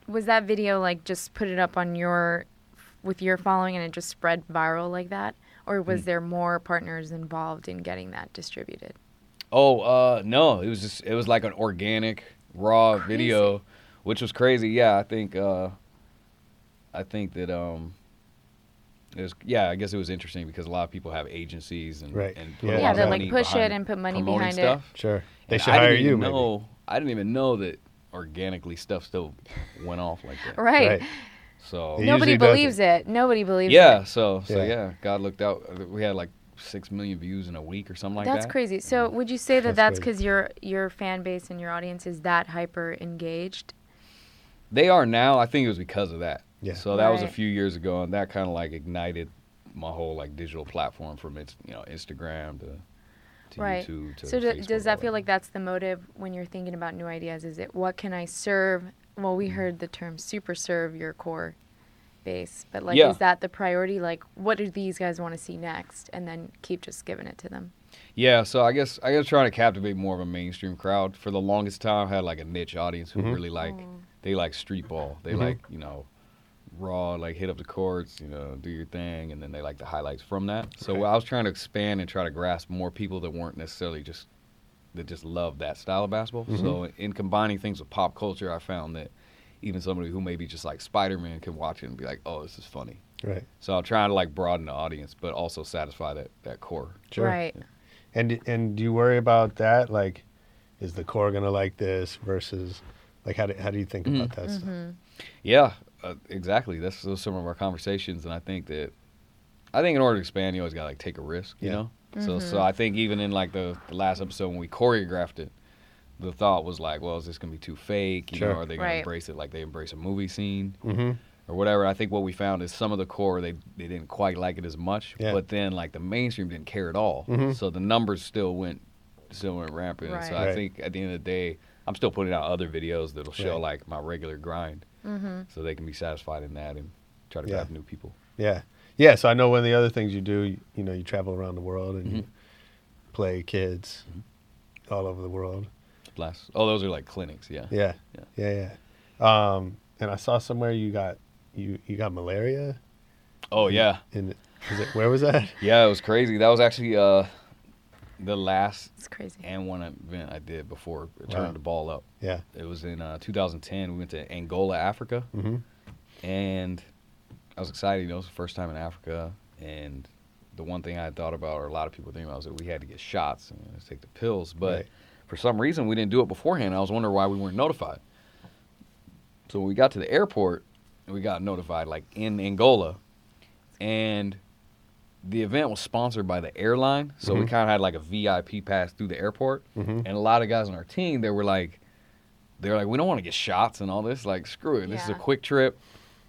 Was that video like just put it up on your, with your following, and it just spread viral like that, or was Hmm. there more partners involved in getting that distributed? Oh, uh, no, it was just it was like an organic raw video, which was crazy. Yeah, I think uh, I think that um, it was yeah, I guess it was interesting because a lot of people have agencies and Right. and put Yeah, Yeah, they like push it and put money promoting behind it. Sure. They And should I hire didn't you. even Maybe. I didn't even know that organically stuff still went off like that. Right. Right. So It Nobody usually does believes it. Nobody believes yeah, it. so so Yeah. yeah. God looked out. We had like six million views in a week or something like That's that. That's crazy. So would you say that That's that's because your your fan base and your audience is that hyper engaged? They are now. I think it was because of that. Yeah. So that was a few years ago, and that kind of like ignited my whole like digital platform from its you know Instagram to to Right. YouTube to So do, Facebook, does that feel like that's the motive when you're thinking about new ideas? Is it what can I serve? Well, we mm-hmm. heard the term super serve your core base, but like, Yeah. is that the priority? Like, what do these guys want to see next, and then keep just giving it to them? Yeah, so I guess I guess trying to captivate more of a mainstream crowd. For the longest time, I had like a niche audience who mm-hmm. really like oh. they like street ball. They mm-hmm. like you know raw, like hit up the courts, you know, do your thing, and then they like the highlights from that. So Okay. I was trying to expand and try to grasp more people that weren't necessarily just that just love that style of basketball. So mm-hmm. in combining things with pop culture, I found that even somebody who maybe just like Spider Man can watch it and be like, oh, this is funny. Right. So I'm trying to like broaden the audience, but also satisfy that that core. Sure. Right. And and do you worry about that? Like, is the core gonna like this versus, like, how do how do you think about mm-hmm. that stuff? Mm-hmm. Yeah, uh, exactly. That's those are some of our conversations, and I think that I think in order to expand, you always gotta like take a risk, you Yeah. know. So so I think even in like the, the last episode when we choreographed it, the thought was like, well, is this gonna be too fake? You Sure. know, are they gonna Right. embrace it like they embrace a movie scene Mm-hmm. or whatever? I think what we found is some of the core they they didn't quite like it as much, Yeah. but then like the mainstream didn't care at all. Mm-hmm. So the numbers still went still went rampant. And So I think at the end of the day, I'm still putting out other videos that'll show Right. like my regular grind Mm-hmm. so they can be satisfied in that and try to Yeah. grab new people. Yeah. Yeah. So I know one of the other things you do, you, you know, you travel around the world and you Mhm. play kids all over the world. Blast. Oh, those are like clinics, yeah. Yeah. Yeah. Yeah. Yeah. Um, and I saw somewhere you got you you got malaria. Oh yeah, And is it where was that? yeah. It was crazy. That was actually uh, the last It's crazy. AND1 event I did before it Wow. turned the ball up. Yeah. It was in uh, 2010. We went to Angola, Africa, Mm-hmm. and I was excited. You know, it was the first time in Africa, and the one thing I thought about, or a lot of people think about, was that we had to get shots and take the pills. But Right. for some reason, we didn't do it beforehand. I was wondering why we weren't notified. So when we got to the airport, we got notified, like in Angola, and the event was sponsored by the airline. So we Mhm. kind of had like a VIP pass through the airport, Mhm. and a lot of guys on our team, they were like, they were like, we don't want to get shots and all this. Like, screw it. This is a quick trip.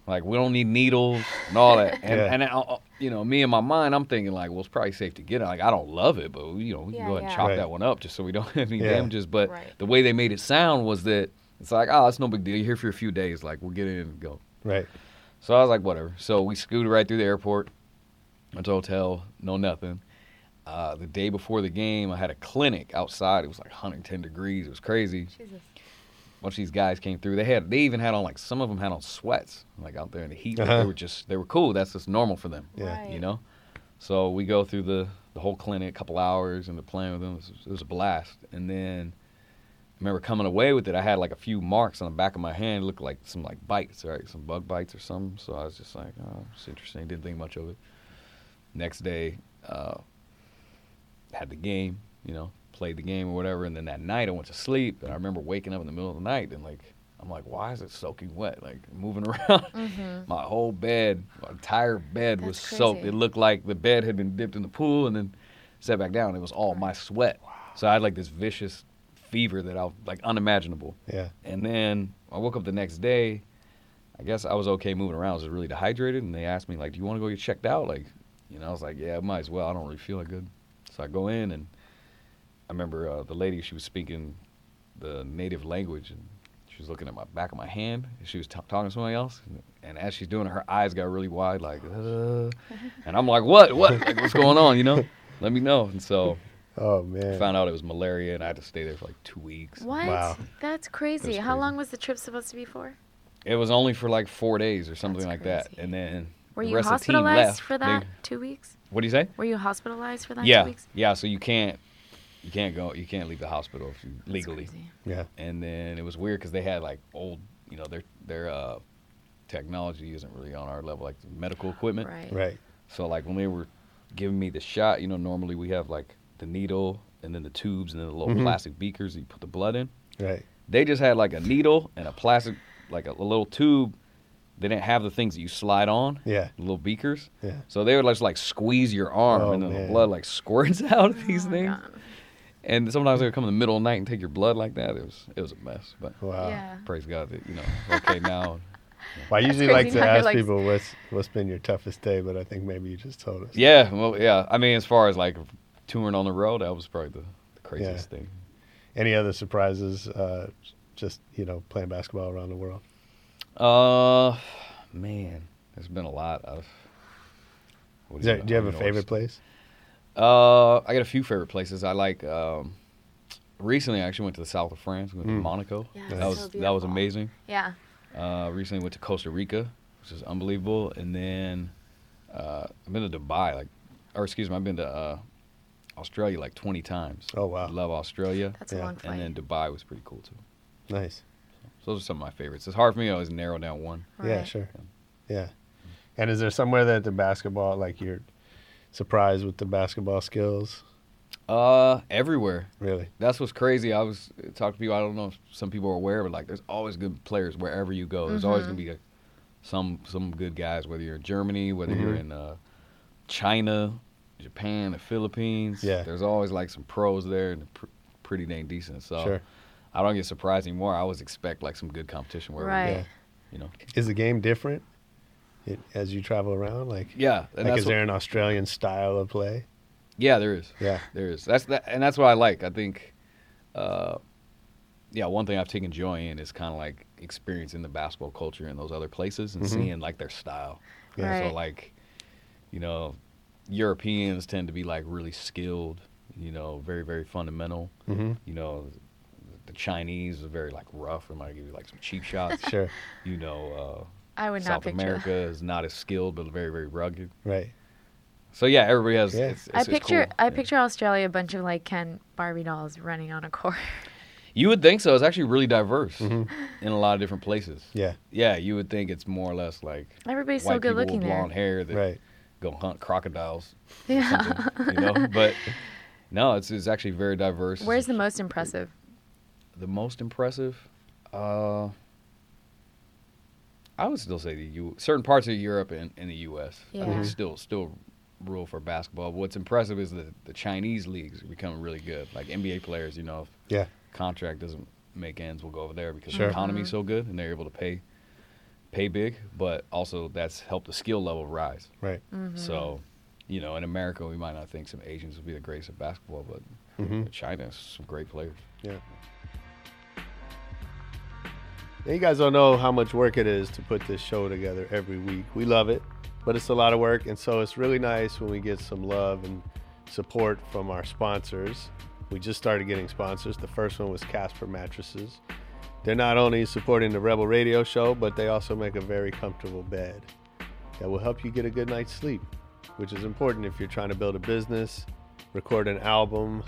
Like, we don't need needles and all that. And, Yeah. and I, I- you know, me in my mind, I'm thinking like, well, it's probably safe to get it. Like, I don't love it, but you know, we Yeah, can go ahead and chop Right. that one up just so we don't have any Yeah. damages. But Right. the way they made it sound was that it's like, oh, it's no big deal. You're here for a few days. Like, we'll get in and go. Right. So I was like, whatever. So we scooted right through the airport, went to a hotel, no nothing. Uh, the day before the game, I had a clinic outside. It was like 110 degrees. It was crazy. Jesus. Bunch of these guys came through. They had, they even had on like some of them had on sweats, like out there in the heat. Uh-huh. They were just, they were cool. That's just normal for them, Yeah. Right. you know. So we go through the the whole clinic, a couple hours, and the playing with them. It was, it was a blast. And then I remember coming away with it. I had like a few marks on the back of my hand, looked like some like bites, right? Some bug bites or something. So I was just like, oh, it's interesting. Didn't think much of it. Next day, uh, had the game, you know, played the game or whatever. And then that night I went to sleep, and I remember waking up in the middle of the night and like. I'm like, why is it soaking wet? Like moving around. Mm-hmm. My whole bed, my entire bed was That's soaked. It looked like the bed had been dipped in the pool and then set back down. It was all my sweat. So I had like this vicious fever that I was like unimaginable. Yeah. And then I woke up the next day. I guess I was okay moving around. I was really dehydrated, and they asked me like, "Do you want to go get checked out?" Like, you know, I was like, "Yeah, I might as well. I don't really feel that good." So I go in, and I remember uh, the lady. She was speaking the native language, and she was looking at my back of my hand. and She was t- talking to somebody else, and, and as she's doing it, her eyes got really wide, like, uh, and I'm like, "What? What? Like, what's going on? You know? Let me know." And so Oh I man. found out it was malaria, and I had to stay there for like two weeks. What? Wow. That's crazy. That's How long was the trip supposed to be for? It was only for like four days or something That's like that, and then Were you rest of team hospitalized left. for They- that two weeks? what do you say? Were you hospitalized for that yeah, two weeks? yeah. So you can't, you can't go, you can't leave the hospital if you legally. crazy. Yeah. And then it was weird because they had like old, you know, their their uh, technology isn't really on our level, like the medical equipment. Right. Right. So like when they were giving me the shot, you know, normally we have like the needle and then the tubes and then the little Mhm. plastic beakers that you put the blood in. Right. They just had like a needle and a plastic, like a, a little tube, they didn't have the things that you slide on, Yeah. the little beakers. Yeah. So they would just like squeeze your arm, Oh, and then man. the blood like squirts out of these Oh things. God. And sometimes they would come in the middle of the night and take your blood like that. It was it was a mess, but Wow. Yeah. praise God that you know okay now. Well, I That's usually like to ask like- people what's what's been your toughest day, but I think maybe you just told us. Yeah, well, yeah. I mean, as far as like touring on the road, that was probably the, the craziest thing. Any other surprises? Uh, just you know, playing basketball around the world. Uh, man, there's been a lot of. what Is there, do you have I a don't even know favorite place? Uh, I got a few favorite places. I like. Um, recently, I actually went to the south of France. We went Mm. to Monaco. Yeah, that so was that was amazing. Yeah. Uh, recently went to Costa Rica, which is unbelievable, and then uh, I've been to Dubai, like, or excuse me, I've been to uh, Australia like 20 times. Oh, wow. Love Australia, That's Yeah. a long flight. and then Dubai was pretty cool too. Nice. So those are some of my favorites. It's hard for me to always narrow down one. Yeah, Right. sure. Yeah. And is there somewhere that the basketball, like you're surprised with the basketball skills? Uh, everywhere. Really? That's what's crazy. I was talking to people. I don't know if some people are aware, but like, there's always good players wherever you go. There's always Mhm. gonna be a, some some good guys, whether you're in Germany, whether you're Mhm. in uh, China, Japan, the Philippines. Yeah. There's always like some pros there and pr- pretty dang decent. So Sure. I don't get surprised anymore. I always expect like some good competition wherever we Right. go. Yeah. You know. Is the game different it, as you travel around? Like, Yeah. And like that's is what- there an Australian style of play? Yeah, there is. Yeah. There is. That's that, and that's what I like. I think, uh, yeah, one thing I've taken joy in is kind of like experiencing the basketball culture in those other places and Mhm. seeing like their style. Yeah. So like, you know, Europeans tend to be like really skilled. You know, very very fundamental. Mm-hmm. You know, the Chinese are very like rough and might give you like some cheap shots. Sure. You know, I uh, would not South picture. America is not as skilled but very very rugged. Right. So yeah, everybody has. Yeah. It's, it's, I it's picture cool. I Yeah. picture Australia a bunch of like Ken Barbie dolls running on a court. You would think so. It's actually really diverse Mhm. in a lot of different places. Yeah. Yeah, you would think it's more or less like Everybody's white so good people looking with there. blonde hair that Right. go hunt crocodiles. Yeah. you know, but no, it's it's actually very diverse. Where's the most impressive? The most impressive? Uh, I would still say the U. Certain parts of Europe and, and the U.S. I think still still rule for basketball. But what's impressive is that the Chinese leagues are becoming really good. Like NBA players, you know, if Yeah. contract doesn't make ends, we'll go over there because Sure. the economy's so good and they're able to pay pay big. But also that's helped the skill level rise. Right. Mm-hmm. So, you know, in America we might not think some Asians would be the greatest at basketball, but Mm-hmm. China some great players. Yeah. You guys don't know how much work it is to put this show together every week. We love it, but it's a lot of work, and so it's really nice when we get some love and support from our sponsors. We just started getting sponsors. The first one was Casper Mattresses. They're not only supporting the Rebel Radio Show, but they also make a very comfortable bed that will help you get a good night's sleep, which is important if you're trying to build a business, record an album,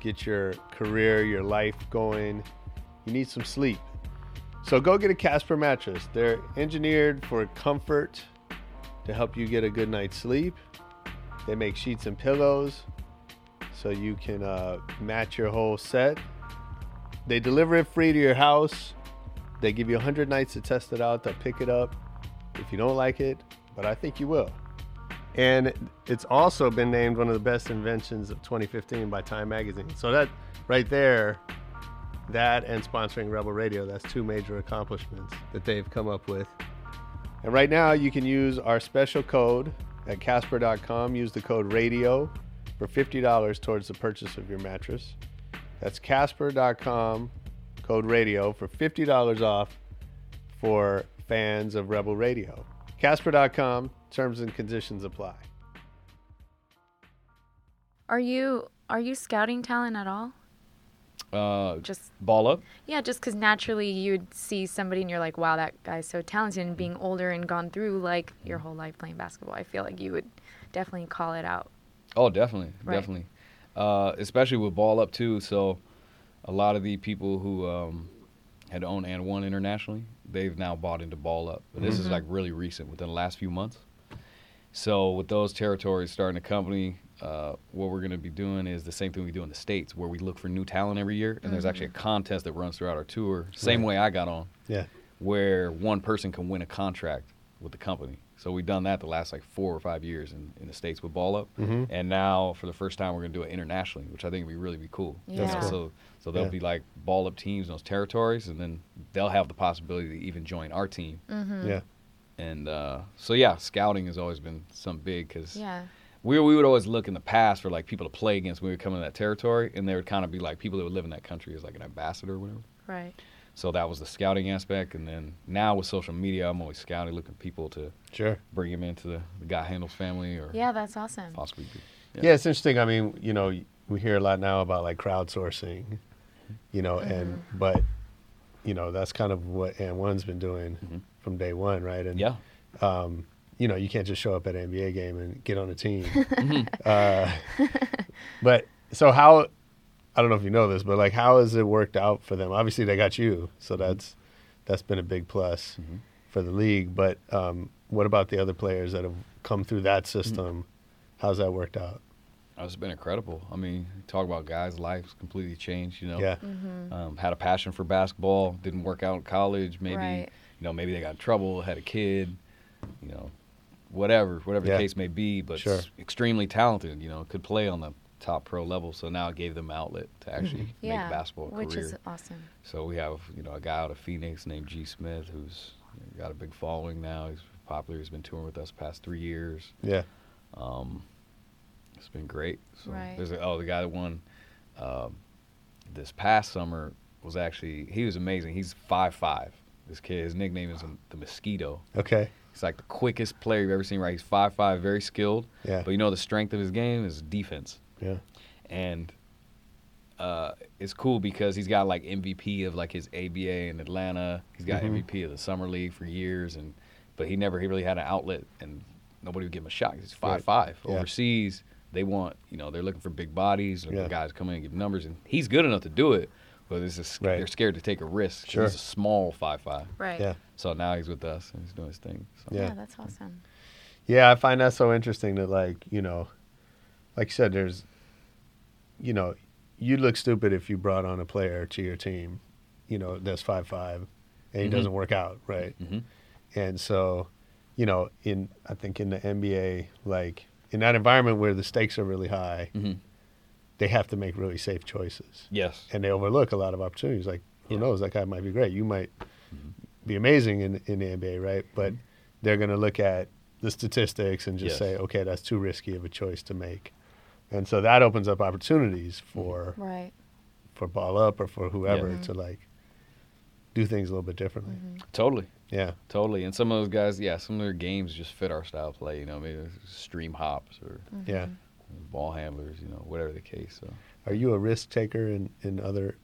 get your career, your life going. You need some sleep. So go get a Casper mattress. They're engineered for comfort to help you get a good night's sleep. They make sheets and pillows so you can uh, match your whole set. They deliver it free to your house. They give you 100 nights to test it out. They'll pick it up if you don't like it, but I think you will. And it's also been named one of the best inventions of 2015 by Time Magazine. So that right there, that and sponsoring Rebel Radio, that's two major accomplishments that they've come up with. And right now you can use our special code at casper.com. Use the code radio for $50 towards the purchase of your mattress. That's casper.com, code radio for $50 off for fans of Rebel Radio. Casper.com, terms and conditions apply. Are you are you scouting talent at all? Uh, Just ball up. yeah, just because naturally you'd see somebody and you're like, wow, that guy's so talented. And being older and gone through like your whole life playing basketball, I feel like you would definitely call it out. Oh, definitely, Right. definitely. Uh, especially with ball up too. So, a lot of the people who um, had owned AND1 internationally, they've now bought into ball up. But this is like really recent, within the last few months. So, with those territories starting a company, uh, what we're going to be doing is the same thing we do in the states, where we look for new talent every year, and there's actually a contest that runs throughout our tour. Same Right. way I got on. Yeah. where one person can win a contract with the company. So we've done that the last like four or five years in, in the states with Ball Up, Mhm. and now for the first time we're gonna do it internationally, which I think would be really be cool. You That's know, cool. So so there'll Yeah. be like Ball Up teams in those territories, and then they'll have the possibility to even join our team. Mm-hmm. Yeah. And uh, so yeah, scouting has always been some big because Yeah. We we would always look in the past for like people to play against when we would come in that territory, and there would kind of be like people that would live in that country as like an ambassador or whatever. Right. So that was the scouting aspect, and then now with social media, I'm always scouting, looking for people to Sure. bring him into the, the Guy Handles family or Yeah, that's awesome. possibly. Be. Yeah. it's interesting. I mean, you know, we hear a lot now about like crowdsourcing, you know, and Mm-hmm. but you know that's kind of what AND1's been doing Mhm. from day one, right? And Yeah. um, you know, you can't just show up at an NBA game and get on a team. Mm-hmm. uh, but so how? I don't know if you know this, but like, how has it worked out for them? Obviously, they got you, so that's that's been a big plus Mhm. for the league. But um, what about the other players that have come through that system? How's that worked out? Oh, It's been incredible. I mean, talk about guys' lives completely changed. You know, Yeah, Mm-hmm. um, had a passion for basketball, didn't work out in college. Maybe Right. you know, maybe they got in trouble, had a kid, you know, whatever, whatever Yeah. the case may be. But Sure. extremely talented. You know, could play on the top pro level. So now it gave them outlet to actually Yeah. make basketball a Which career. is awesome. So we have you know a guy out of Phoenix named G Smith who's got a big following now. He's popular. He's been touring with us past three years. yeah, Um, it's been great. So Right. there's a, oh the guy that won um, this past summer was actually he was amazing. He's five five. This kid, his nickname is the Mosquito. okay, He's like the quickest player you've ever seen. Right, he's five five, very skilled. yeah, But you know the strength of his game is defense yeah, and uh, it's cool because he's got like MVP of like his ABA in Atlanta. He's got Mhm. MVP of the summer league for years, and but he never he really had an outlet, and nobody would give him a shot. He's five Right. five Yeah. overseas. They want you know they're looking for big bodies, Yeah. guys come in and give numbers, and he's good enough to do it. But it's just, Right. they're scared to take a risk. 'cause Sure. He's a small five five. Right. yeah, So now he's with us and he's doing his thing. So. Yeah. Yeah, that's awesome. yeah. I find that so interesting that like you know, like you said, there's, you know, you'd look stupid if you brought on a player to your team, you know, that's five five, and he Mhm. doesn't work out, right? hmm And so, you know, in I think in the NBA, like in that environment where the stakes are really high, hmm they have to make really safe choices, Yes. and they overlook a lot of opportunities. Like who Yeah. knows, that guy might be great. You might Mhm. be amazing in in the NBA, right? But Mhm. they're going to look at the statistics and just Yes. say, okay, that's too risky of a choice to make, and so that opens up opportunities for Right. for ball up or for whoever Yeah. to like do things a little bit differently. Mm-hmm. Totally. Yeah, Totally. And some of those guys, yeah, some of their games just fit our style of play. You know, maybe stream hops or yeah. Ball handlers, you know, whatever the case. So Are you a risk taker in, in other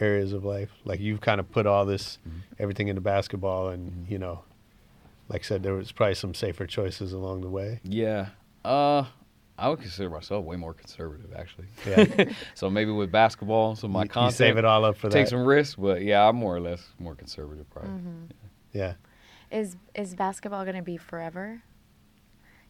areas of life? Like you've kind of put all this Mhm. everything into basketball, and Mhm. you know, like I said, there was probably some safer choices along the way. yeah, uh, I would consider myself way more conservative actually. Yeah, so maybe with basketball, some of my you, you save it all up for take that. some risks, but yeah, I'm more or less more conservative probably. hmm yeah, Is is basketball going to be forever?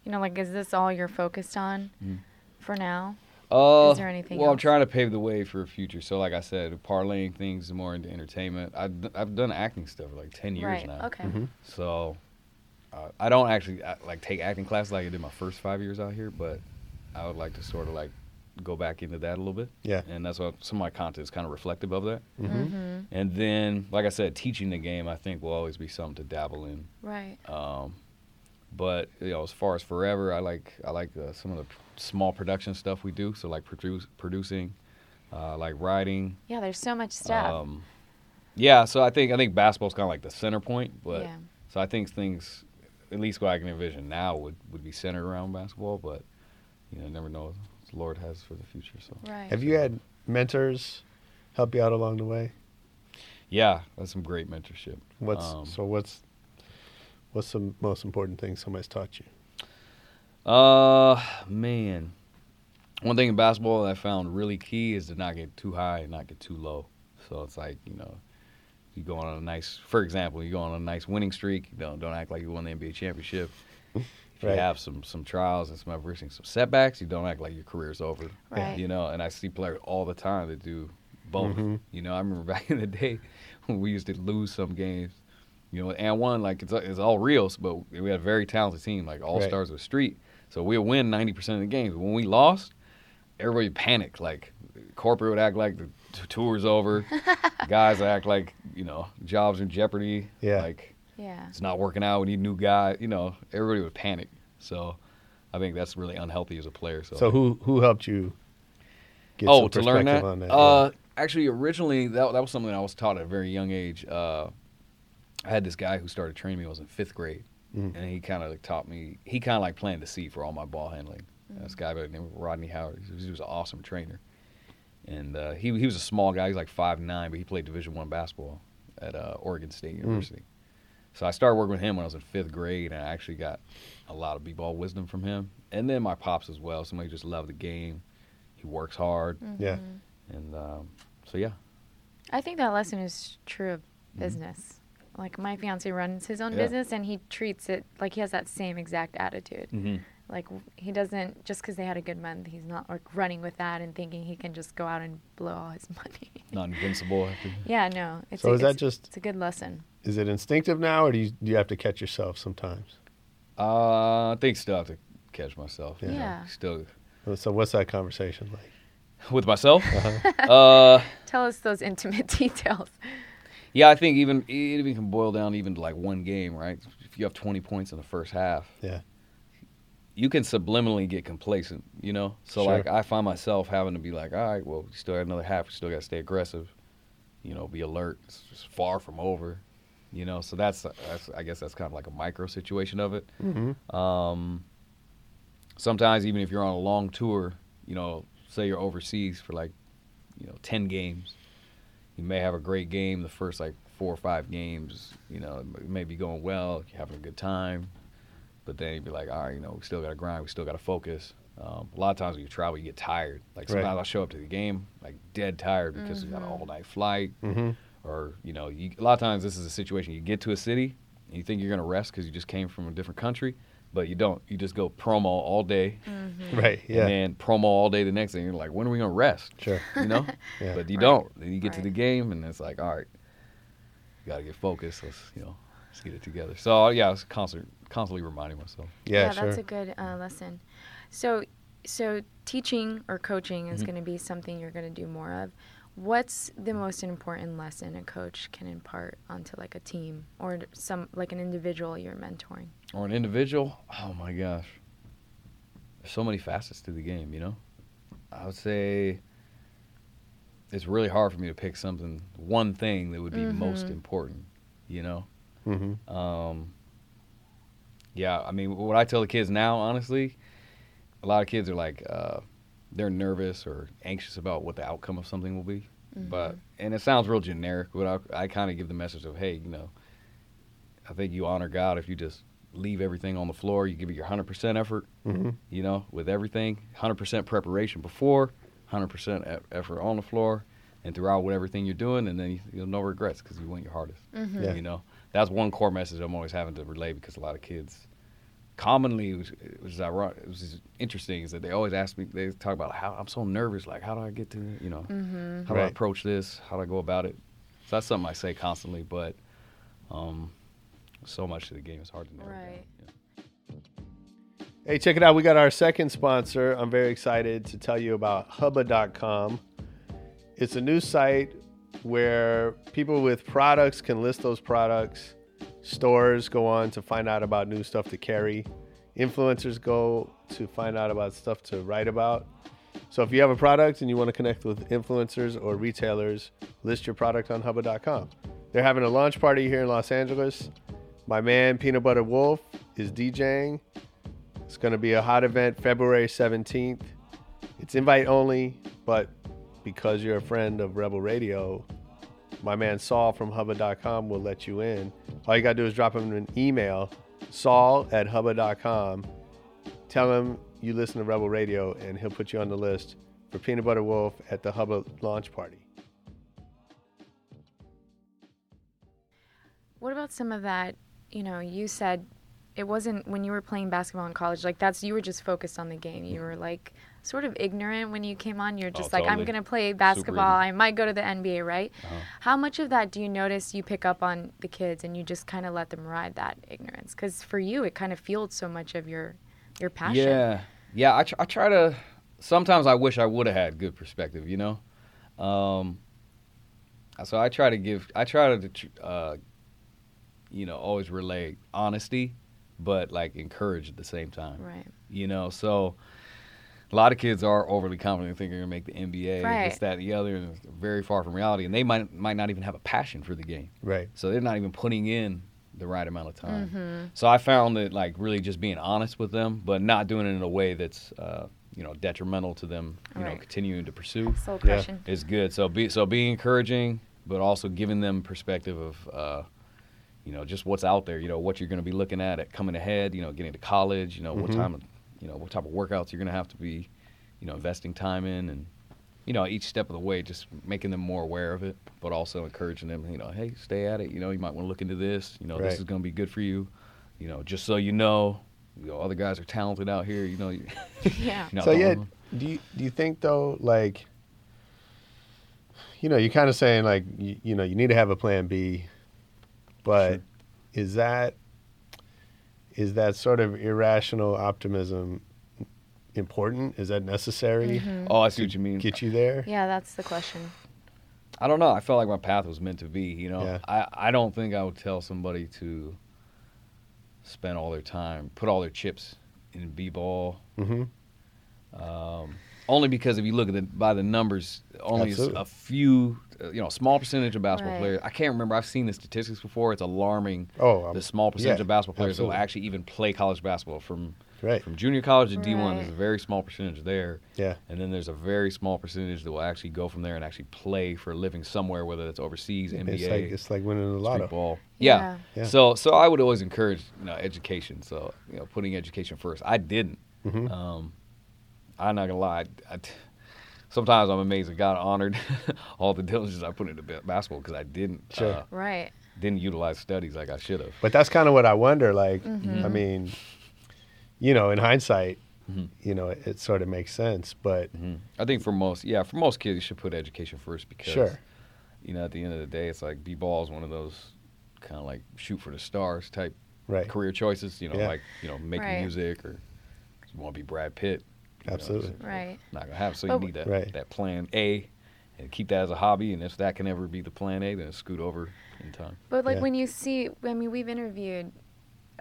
You know, like is this all you're focused on Mhm. for now? Uh, Is there anything Well, I'm trying to pave the way for a future. So, like I said, parlaying things more into entertainment. I've, d- I've done acting stuff for like 10 years right. now. Okay. Mhm. So, uh, I don't actually uh, like take acting classes like I did my first five years out here, but I would like to sort of like go back into that a little bit. yeah. And that's what some of my content is kind of reflective of that. hmm Mm-hmm. And then, like I said, teaching the game, I think will always be something to dabble in. Right. Um, but you know, as far as forever, I like I like uh, some of the p- small production stuff we do. So like produce producing, uh, like writing. Yeah, there's so much stuff. Um, yeah, so I think I think basketball's kind of like the center point. But yeah. so I think things, at least what I can envision now, would would be centered around basketball. But you know, never know what the Lord has for the future. So Right. Have you had mentors help you out along the way? yeah, that's some great mentorship. What's Um, so? What's what's the most important thing somebody's taught you? Uh, man. One thing in basketball that I found really key is to not get too high and not get too low. So it's like, you know, you go on a nice, for example, you go on a nice winning streak. Don't don't act like you won the NBA championship. If Right. you have some some trials and some adversity, some setbacks, you don't act like your career's over. Right. You know, and I see players all the time that do both. Mhm. You know, I remember back in the day when we used to lose some games, You know, AND1 like it's it's all real, but we had a very talented team, like all Right. stars of the street. So we'll win ninety percent of the games. When we lost, everybody panicked. Like corporate would act like the t- tour's over. Guys act like you know jobs in jeopardy. Yeah. Like Yeah. it's not working out. We need a new guy. You know, everybody would panic. So I think that's really unhealthy as a player. So, So who who helped you? Get oh, some to learn that. on that? Uh, actually, originally that that was something I was taught at a very young age. Uh, I had this guy who started training me. when I was in fifth grade, Mhm. and he kind of like taught me. He kind of like planted the seed for all my ball handling. This guy by the name of Rodney Howard. He was, he was an awesome trainer, and uh, he he was a small guy. He's like five nine, but he played Division One basketball at uh, Oregon State University. So I started working with him when I was in fifth grade, and I actually got a lot of b-ball wisdom from him. And then my pops as well. Somebody who just loved the game. He works hard, yeah. and um, so yeah. I think that lesson is true of business. Like my fiance runs his own. Yeah. business and he treats it like he has that same exact attitude. Mm-hmm. Like he doesn't just because they had a good month, he's not like running with that and thinking he can just go out and blow all his money. Not invincible. Yeah, no. It's So a, is that it's- just- It's a good lesson. Is it instinctive now, or do you do you have to catch yourself sometimes? Uh, I think still have to catch myself. you know, Yeah. Still So what's that conversation like? with myself. uh, Tell us those intimate details. Yeah, I think even it even can boil down even to like one game, right? If you have 20 points in the first half, Yeah. you can subliminally get complacent, you know. So Sure. like I find myself having to be like, all right, well, we still got another half. We still got to stay aggressive, you know, be alert. It's just far from over, you know. So that's that's I guess that's kind of like a micro situation of it. Mm-hmm. Um, sometimes even if you're on a long tour, you know, say you're overseas for like, you know, ten games, you may have a great game the first like four or five games. You know, it may be going well, you're having a good time, but then you'd be like, all right, you know, we still got to grind, we still got to focus. Um, a lot of times when you travel, you get tired. Like Right. sometimes I'll show up to the game like dead tired because we got an all night flight, Mm-hmm. or you know, you, a lot of times this is a situation you get to a city and you think you're gonna rest because you just came from a different country, but you don't. You just go promo all day, Right. Yeah. and then promo all day the next day. You're like, when are we gonna rest? Sure. You know, Yeah. but you Right. don't. Then you get to the game, and it's like, all right, you gotta get focused. Let's you know, let's get it together. So yeah, I was constant, constantly reminding myself. Yeah. sure. that's a good uh, lesson. So, so teaching or coaching is Mhm. going to be something you're going to do more of. What's the most important lesson a coach can impart onto like a team or some like an individual you're mentoring? Or an individual, oh my gosh, there's so many facets to the game. You know, I would say it's really hard for me to pick something, one thing that would be most Mhm. important. You know. mm-hmm. Um, yeah, I mean, what I tell the kids now, honestly, a lot of kids are like, uh, they're nervous or anxious about what the outcome of something will be. But and it sounds real generic, but I, I kind of give the message of, hey, you know, I think you honor God if you just leave everything on the floor. You give it your hundred percent effort, Mm-hmm. you know, with everything, hundred percent preparation before, hundred percent e, effort on the floor, and throughout what everything you're doing, and then you, you'll no regrets because you went your hardest. Yeah. You know, that's one core message I'm always having to relay because a lot of kids, commonly, which which is ironic, which is interesting, is that they always ask me, they talk about how I'm so nervous, like how do I get to, you know, Mm-hmm. how do I approach this, how do I go about it. So that's something I say constantly, but um, so much to the game, it's hard to narrow Right. down. Hey, check it out. We got our second sponsor. I'm very excited to tell you about Hubba.com. It's a new site where people with products can list those products. Stores go on to find out about new stuff to carry. Influencers go to find out about stuff to write about. So if you have a product and you want to connect with influencers or retailers, list your product on Hubba.com. They're having a launch party here in Los Angeles. My man Peanut Butter Wolf is DJing. It's going to be a hot event February 17th. It's invite only, but because you're a friend of Rebel Radio, my man Saul from Hubba.com will let you in. All you got to do is drop him an email, saul at Hubba.com. Tell him you listen to Rebel Radio, and he'll put you on the list for Peanut Butter Wolf at the Hubba launch party. What about some of that? You know, you said it wasn't when you were playing basketball in college. Like that's you were just focused on the game. You were like sort of ignorant when you came on. You're just like, I'm Oh, gonna play basketball. I might go to the NBA, right? Uh-huh. How much of that do you notice you pick up on the kids and you just kind of let them ride that ignorance? Because for you, it kind of fueled so much of your your passion. Yeah, yeah. I, tr- I try to. Sometimes I wish I would have had good perspective. You know, um, so I try to give. I try to, uh, you know, always relay honesty, but like encourage at the same time. Right. You know, so a lot of kids are overly confident, thinking they're gonna make the NBA, Right. this, that, the other, and it's very far from reality. And they might might not even have a passion for the game. Right. So they're not even putting in the right amount of time. Mm-hmm. So I found that like really just being honest with them, but not doing it in a way that's uh, you know detrimental to them, you know, continuing to pursue Soul Yeah. is good. So be so be encouraging, but also giving them perspective of uh, you know just what's out there. You know what you're going to be looking at at coming ahead. You know, getting to college. You know what Mhm. time of you know what type of workouts you're going to have to be, you know, investing time in and. You know, each step of the way, just making them more aware of it, but also encouraging them. You know, hey, stay at it. You know, you might want to look into this. You know, Right. this is going to be good for you. You know, just so you know, you know, other guys are talented out here. You know, Yeah. so yeah, only do you do you think though, like, you know, you're kind of saying like, you, you know, you need to have a plan B, but Sure. is that is that sort of irrational optimism important? Is that necessary? Mm-hmm. Oh, I see what you mean. Get you there? Yeah, that's the question. I don't know. I felt like my path was meant to be. You know, Yeah. I I don't think I would tell somebody to spend all their time, put all their chips in b-ball. Mm-hmm. Um, only because if you look at the by the numbers, only Absolutely. a few, uh, you know, small percentage of basketball Right. players. I can't remember. I've seen the statistics before. It's alarming. Oh, um, the small percentage yeah, of basketball players that will actually even play college basketball from Right. from junior college to D1. There's a very small percentage there. Yeah. And then there's a very small percentage that will actually go from there and actually play for a living somewhere, whether that's overseas, NBA, It's like it's like winning the street lotto. ball. Yeah. Yeah. Yeah. So so I would always encourage you know education. So you know putting education first. I didn't. Mhm. Um, I'm not gonna lie. I, I t- sometimes I'm amazed that God honored all the diligence I put into basketball because I didn't Sure. uh, Right. didn't utilize studies like I should have. But that's kind of what I wonder. Like, Mm-hmm. I mean, you know, in hindsight, Mhm. you know, it, it sort of makes sense. But hmm I think for most, yeah, for most kids, you should put education first because, Sure. you know, at the end of the day, it's like b-ball is one of those kind of like shoot for the stars type right, career choices. You know, Yeah. like you know, making Right. music or you want to be Brad Pitt. You know, Absolutely. Right. Not gonna happen. So But you w- need that Right. that plan A, and keep that as a hobby. And if that can ever be the plan A, then scoot over in time. But like Yeah. when you see, I mean, we've interviewed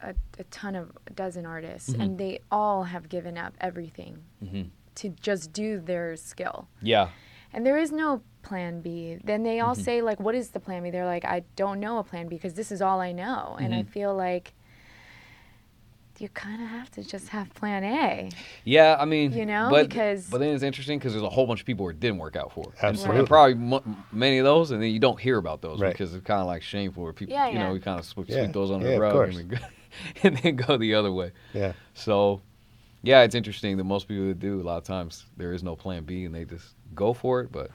a, a ton of a dozen artists, Mhm. and they all have given up everything hmm to just do their skill. Yeah. And there is no plan B. Then they Mm-hmm. all say like, "What is the plan B?" They're like, "I don't know a plan B because this is all I know." And I Mhm. feel like you kind of have to just have plan A. Yeah, I mean, You know, but, because- but then it's interesting because there's a whole bunch of people where it didn't work out for. And- And, Absolutely. probably m- many of those, and then you don't hear about those Right. because it's kind of like shameful where people, Yeah, you yeah. know, we kind of sweep, Yeah, those under yeah, the rug and then, go, and then go the other way. yeah, So, yeah, it's interesting that most people that do a lot of times there is no plan B and they just go for it. But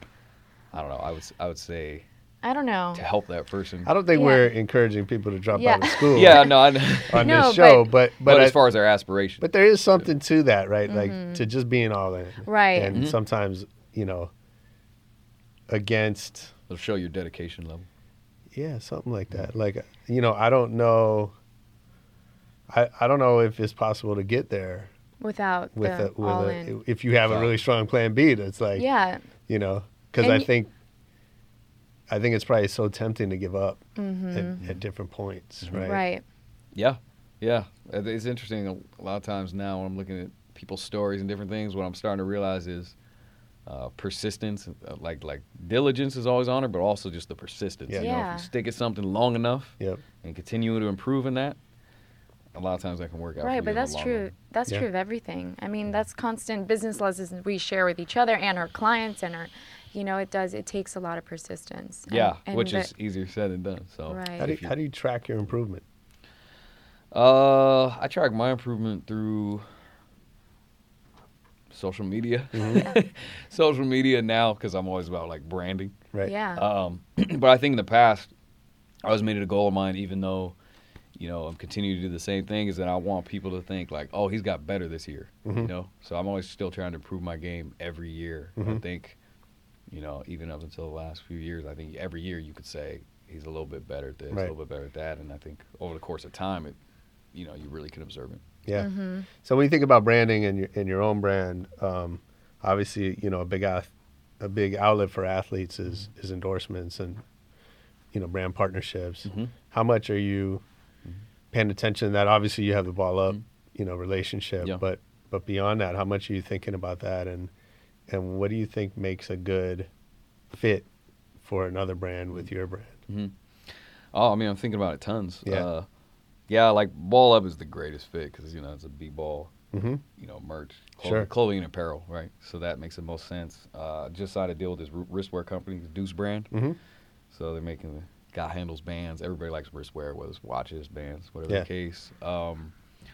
I don't know. I would s- I would say I don't know. to help that person. I don't think Yeah. we're encouraging people to drop Yeah. out of school. Yeah, no, I, on No, this show, but- but but, but, I- as far as their aspirations, but there is something to that, right? Like to just being all in, Mm-hmm. Right. And Mhm. sometimes, you know, against it'll show your dedication level. Yeah, something like that. Like you know, I don't know. I I don't know if it's possible to get there Without with the a, with all a, in. if you have a really strong plan B. That's like yeah. you know, because I think I think it's probably so tempting to give up Mm-hmm. at, at different points, Mm-hmm. right? Right. Yeah, yeah. Uh, It's interesting. A lot of times now, when I'm looking at people's stories and different things, what I'm starting to realize is uh, persistence. Uh, like like diligence is always honored, but also just the persistence. Yeah. You know, if you stick at something long enough Yep. and continue to improve in that, a lot of times that can work out. Right, you but that's true. run. That's Yeah. true of everything. I mean, that's constant business lessons we share with each other and our clients and our, you know, it does. It takes a lot of persistence. And- Yeah, and which the- is easier said than done. So Right. How do you, how do you track your improvement? Uh, I track my improvement through social media. Mm-hmm. social media now because I'm always about like branding. Right. Yeah. Um, but I think in the past, I always made it a goal of mine, even though, you know, I'm continuing to do the same thing is that I want people to think like, oh, he's got better this year. Mm-hmm. You know, so I'm always still trying to improve my game every year. I Mhm. think, you know, even up until the last few years, I think every year you could say he's a little bit better at this, Right. a little bit better at that, and I think over the course of time, it, you know, you really can observe it. Yeah. Mm-hmm. So when you think about branding and your and your own brand, um, obviously you know a big ath- a big outlet for athletes is is endorsements and you know brand partnerships. Mhm. How much are you paying attention to that? Obviously, you have the ball up, Mhm. you know, relationship, Yeah. but but beyond that, how much are you thinking about that, and and what do you think makes a good fit for another brand with your brand? hmm Oh, I mean, I'm thinking about it tons. Yeah. Uh, yeah, like Ball Up is the greatest fit because you know it's a B ball, Mm-hmm. you know, merch, clothing, Sure. clothing and apparel, right? So that makes the most sense. Uh, just signed a deal with this wristwear company, the Deuce brand. Mm-hmm. So they're making the God Handles bands. Everybody likes wristwear, whether it's watches, bands, whatever Yeah. the case. Um,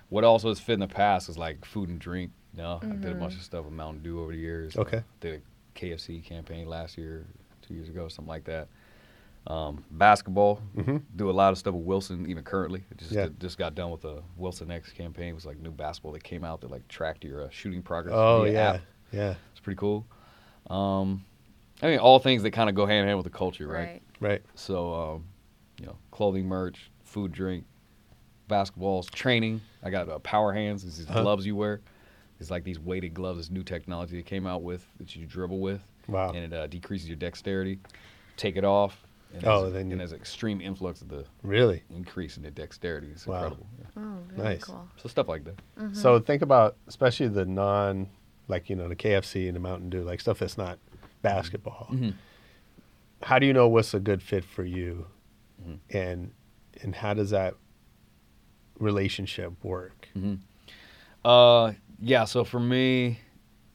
what also has fit in the past is like food and drink. You know, I did a bunch of stuff with Mountain Dew over the years. Okay. Did a KFC campaign last year, two years ago, something like that. Um, basketball, Mhm. do a lot of stuff with Wilson, even currently. It just Yeah. just got done with the Wilson X campaign. It was like new basketball that came out that like tracked your uh, shooting progress. Oh via yeah, app. yeah, it's pretty cool. Um, I mean, all things that kind of go hand in hand with the culture, right? Right. right. So, um, you know, clothing, merch, food, drink, basketballs, training. I got uh, Power Hands. These Uh-huh. gloves you wear. It's like these weighted gloves. This new technology they came out with that you dribble with, Wow. and it uh, decreases your dexterity. Take it off. And Oh, there's, then you- and there's extreme influx of the Really. increase in the dexterity. It's Wow. incredible. Yeah. Oh, really Nice. cool. So stuff like that. So think about especially the non, like you know the KFC and the Mountain Dew, like stuff that's not basketball. Mhm. How do you know what's a good fit for you, Mhm. and and how does that relationship work? hmm Uh, yeah. So for me,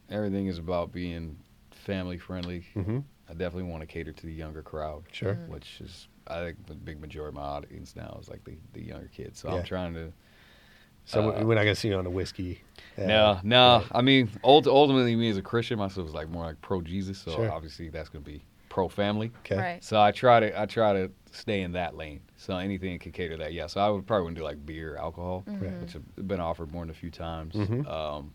everything is about being family friendly. Mm-hmm. I definitely want to cater to the younger crowd. Sure. Which is, I think, the big majority of my audience now is like the, the younger kids. So Yeah. I'm trying to. So Uh, we're not gonna see you on the whiskey. uh, no, no. right. I mean, ult- ultimately, me as a Christian, myself is like more like pro Jesus. So Sure. obviously, that's going to be pro family. Okay. Right. So I try to I try to stay in that lane. So anything can cater that. Yeah. So I would probably wouldn't do like beer, alcohol, Right. which have been offered more than a few times. Mhm. Um,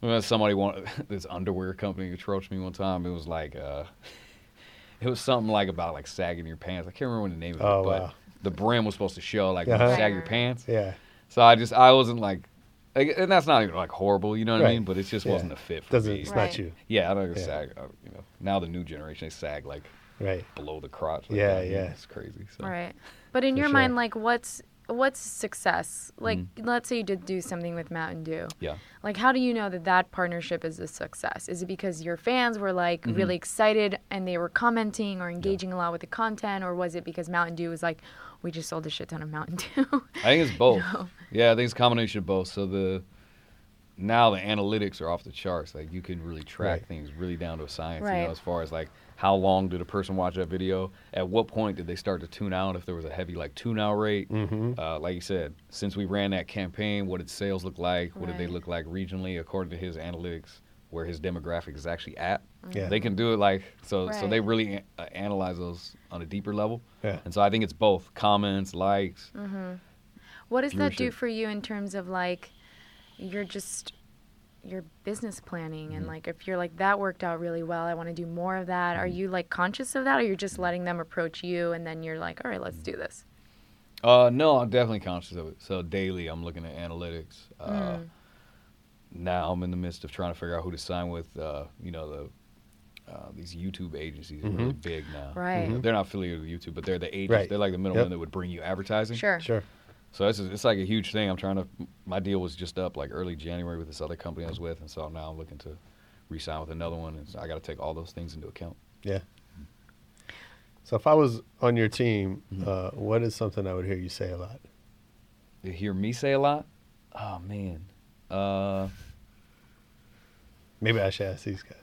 when somebody wanted this underwear company approached me one time. It was like uh, it was something like about like sagging your pants. I can't remember what the name of Oh, it, but wow. the brim was supposed to show like when Uh-huh. you sag your pants. Yeah. So I just I wasn't like. like, And that's not even like horrible, you know what I mean? But it just Yeah. wasn't a fit for Doesn't me. it's Right. not you. Yeah, I don't Yeah. sag. Uh, you know, now the new generation they sag like Right. below the crotch. Like Yeah, that. yeah. It's crazy. So. Right. But in For your sure. mind, like, what's what's success? Like, Mm. let's say you did do something with Mountain Dew. Yeah. Like, how do you know that that partnership is a success? Is it because your fans were like Mm-hmm. really excited and they were commenting or engaging a lot with the content, or was it because Mountain Dew was like, we just sold a shit ton of Mountain Dew? I think it's both. know? Yeah, I think it's a combination of both. So the now the analytics are off the charts. Like you can really track Right. things really down to a science. You Right. know, as far as like how long did a person watch that video? At what point did they start to tune out? If there was a heavy like tune out rate, Mm-hmm. uh, like you said, since we ran that campaign, what did sales look like? What did they look like regionally according to his analytics? Where his demographic is actually at. Yeah. They can do it like so. So they really a- uh, analyze those on a deeper level. Yeah. And so I think it's both comments, likes. What does that do for you in terms of like, you're just your business planning and Mhm. like if you're like that worked out really well i want to do more of that are Mhm. you like conscious of that or you're just letting them approach you and then you're like all right let's do this Uh, no, I'm definitely conscious of it. So daily, I'm looking at analytics. Uh, Mm. Now I'm in the midst of trying to figure out who to sign with. Uh, you know the uh, these YouTube agencies are really Mhm. big now. Right. They're not affiliated with YouTube, but they're the agents. Right. They're like the middlemen Yep. that would bring you advertising. sure Sure. So it's it's like a huge thing. I'm trying to. My deal was just up like early January with this other company I was with, and so now I'm looking to re-sign with another one, and so I got to take all those things into account. Yeah. So if I was on your team, Mhm. uh, what is something I would hear you say a lot? You hear me say a lot. Oh man. Uh, Maybe I should ask these guys.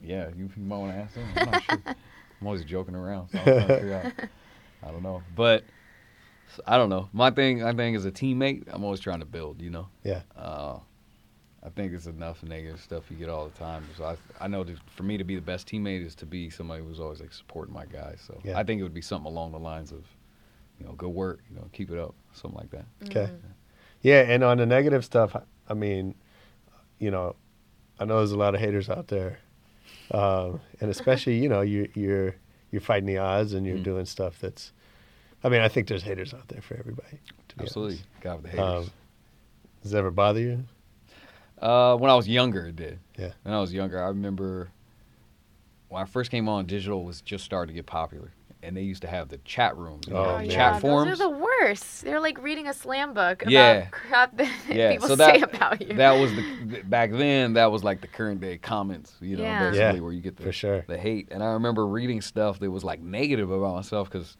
Yeah, you, you might want to ask them. I'm not sure. I'm always joking around, so I'm to figure out. I don't know, but so, I don't know. My thing, I think, as a teammate, I'm always trying to build. You know, Yeah. uh, I think it's enough negative stuff you get all the time. So I, I know that for me to be the best teammate is to be somebody who's always like supporting my guys. So Yeah. I think it would be something along the lines of you know, good work, you know, keep it up, something like that. Okay. Yeah, and on the negative stuff, I mean, you know, I know there's a lot of haters out there, um, and especially you know you you're you're fighting the odds and you're Mhm. doing stuff that's. I mean, I think there's haters out there for everybody. To be Absolutely, honest. God with the haters. Um, does that ever bother you? Uh, when I was younger, it did. Yeah. When I was younger, I remember when I first came on, digital was just starting to get popular, and they used to have the chat rooms, you know, Oh, the yeah. chat forums. Those are the worst. They're like reading a slam book about Yeah. crap that yeah, people so say about you. that was the back then. That was like the current day comments, you know, Yeah. basically Yeah, where you get the for sure. the hate. And I remember reading stuff that was like negative about myself because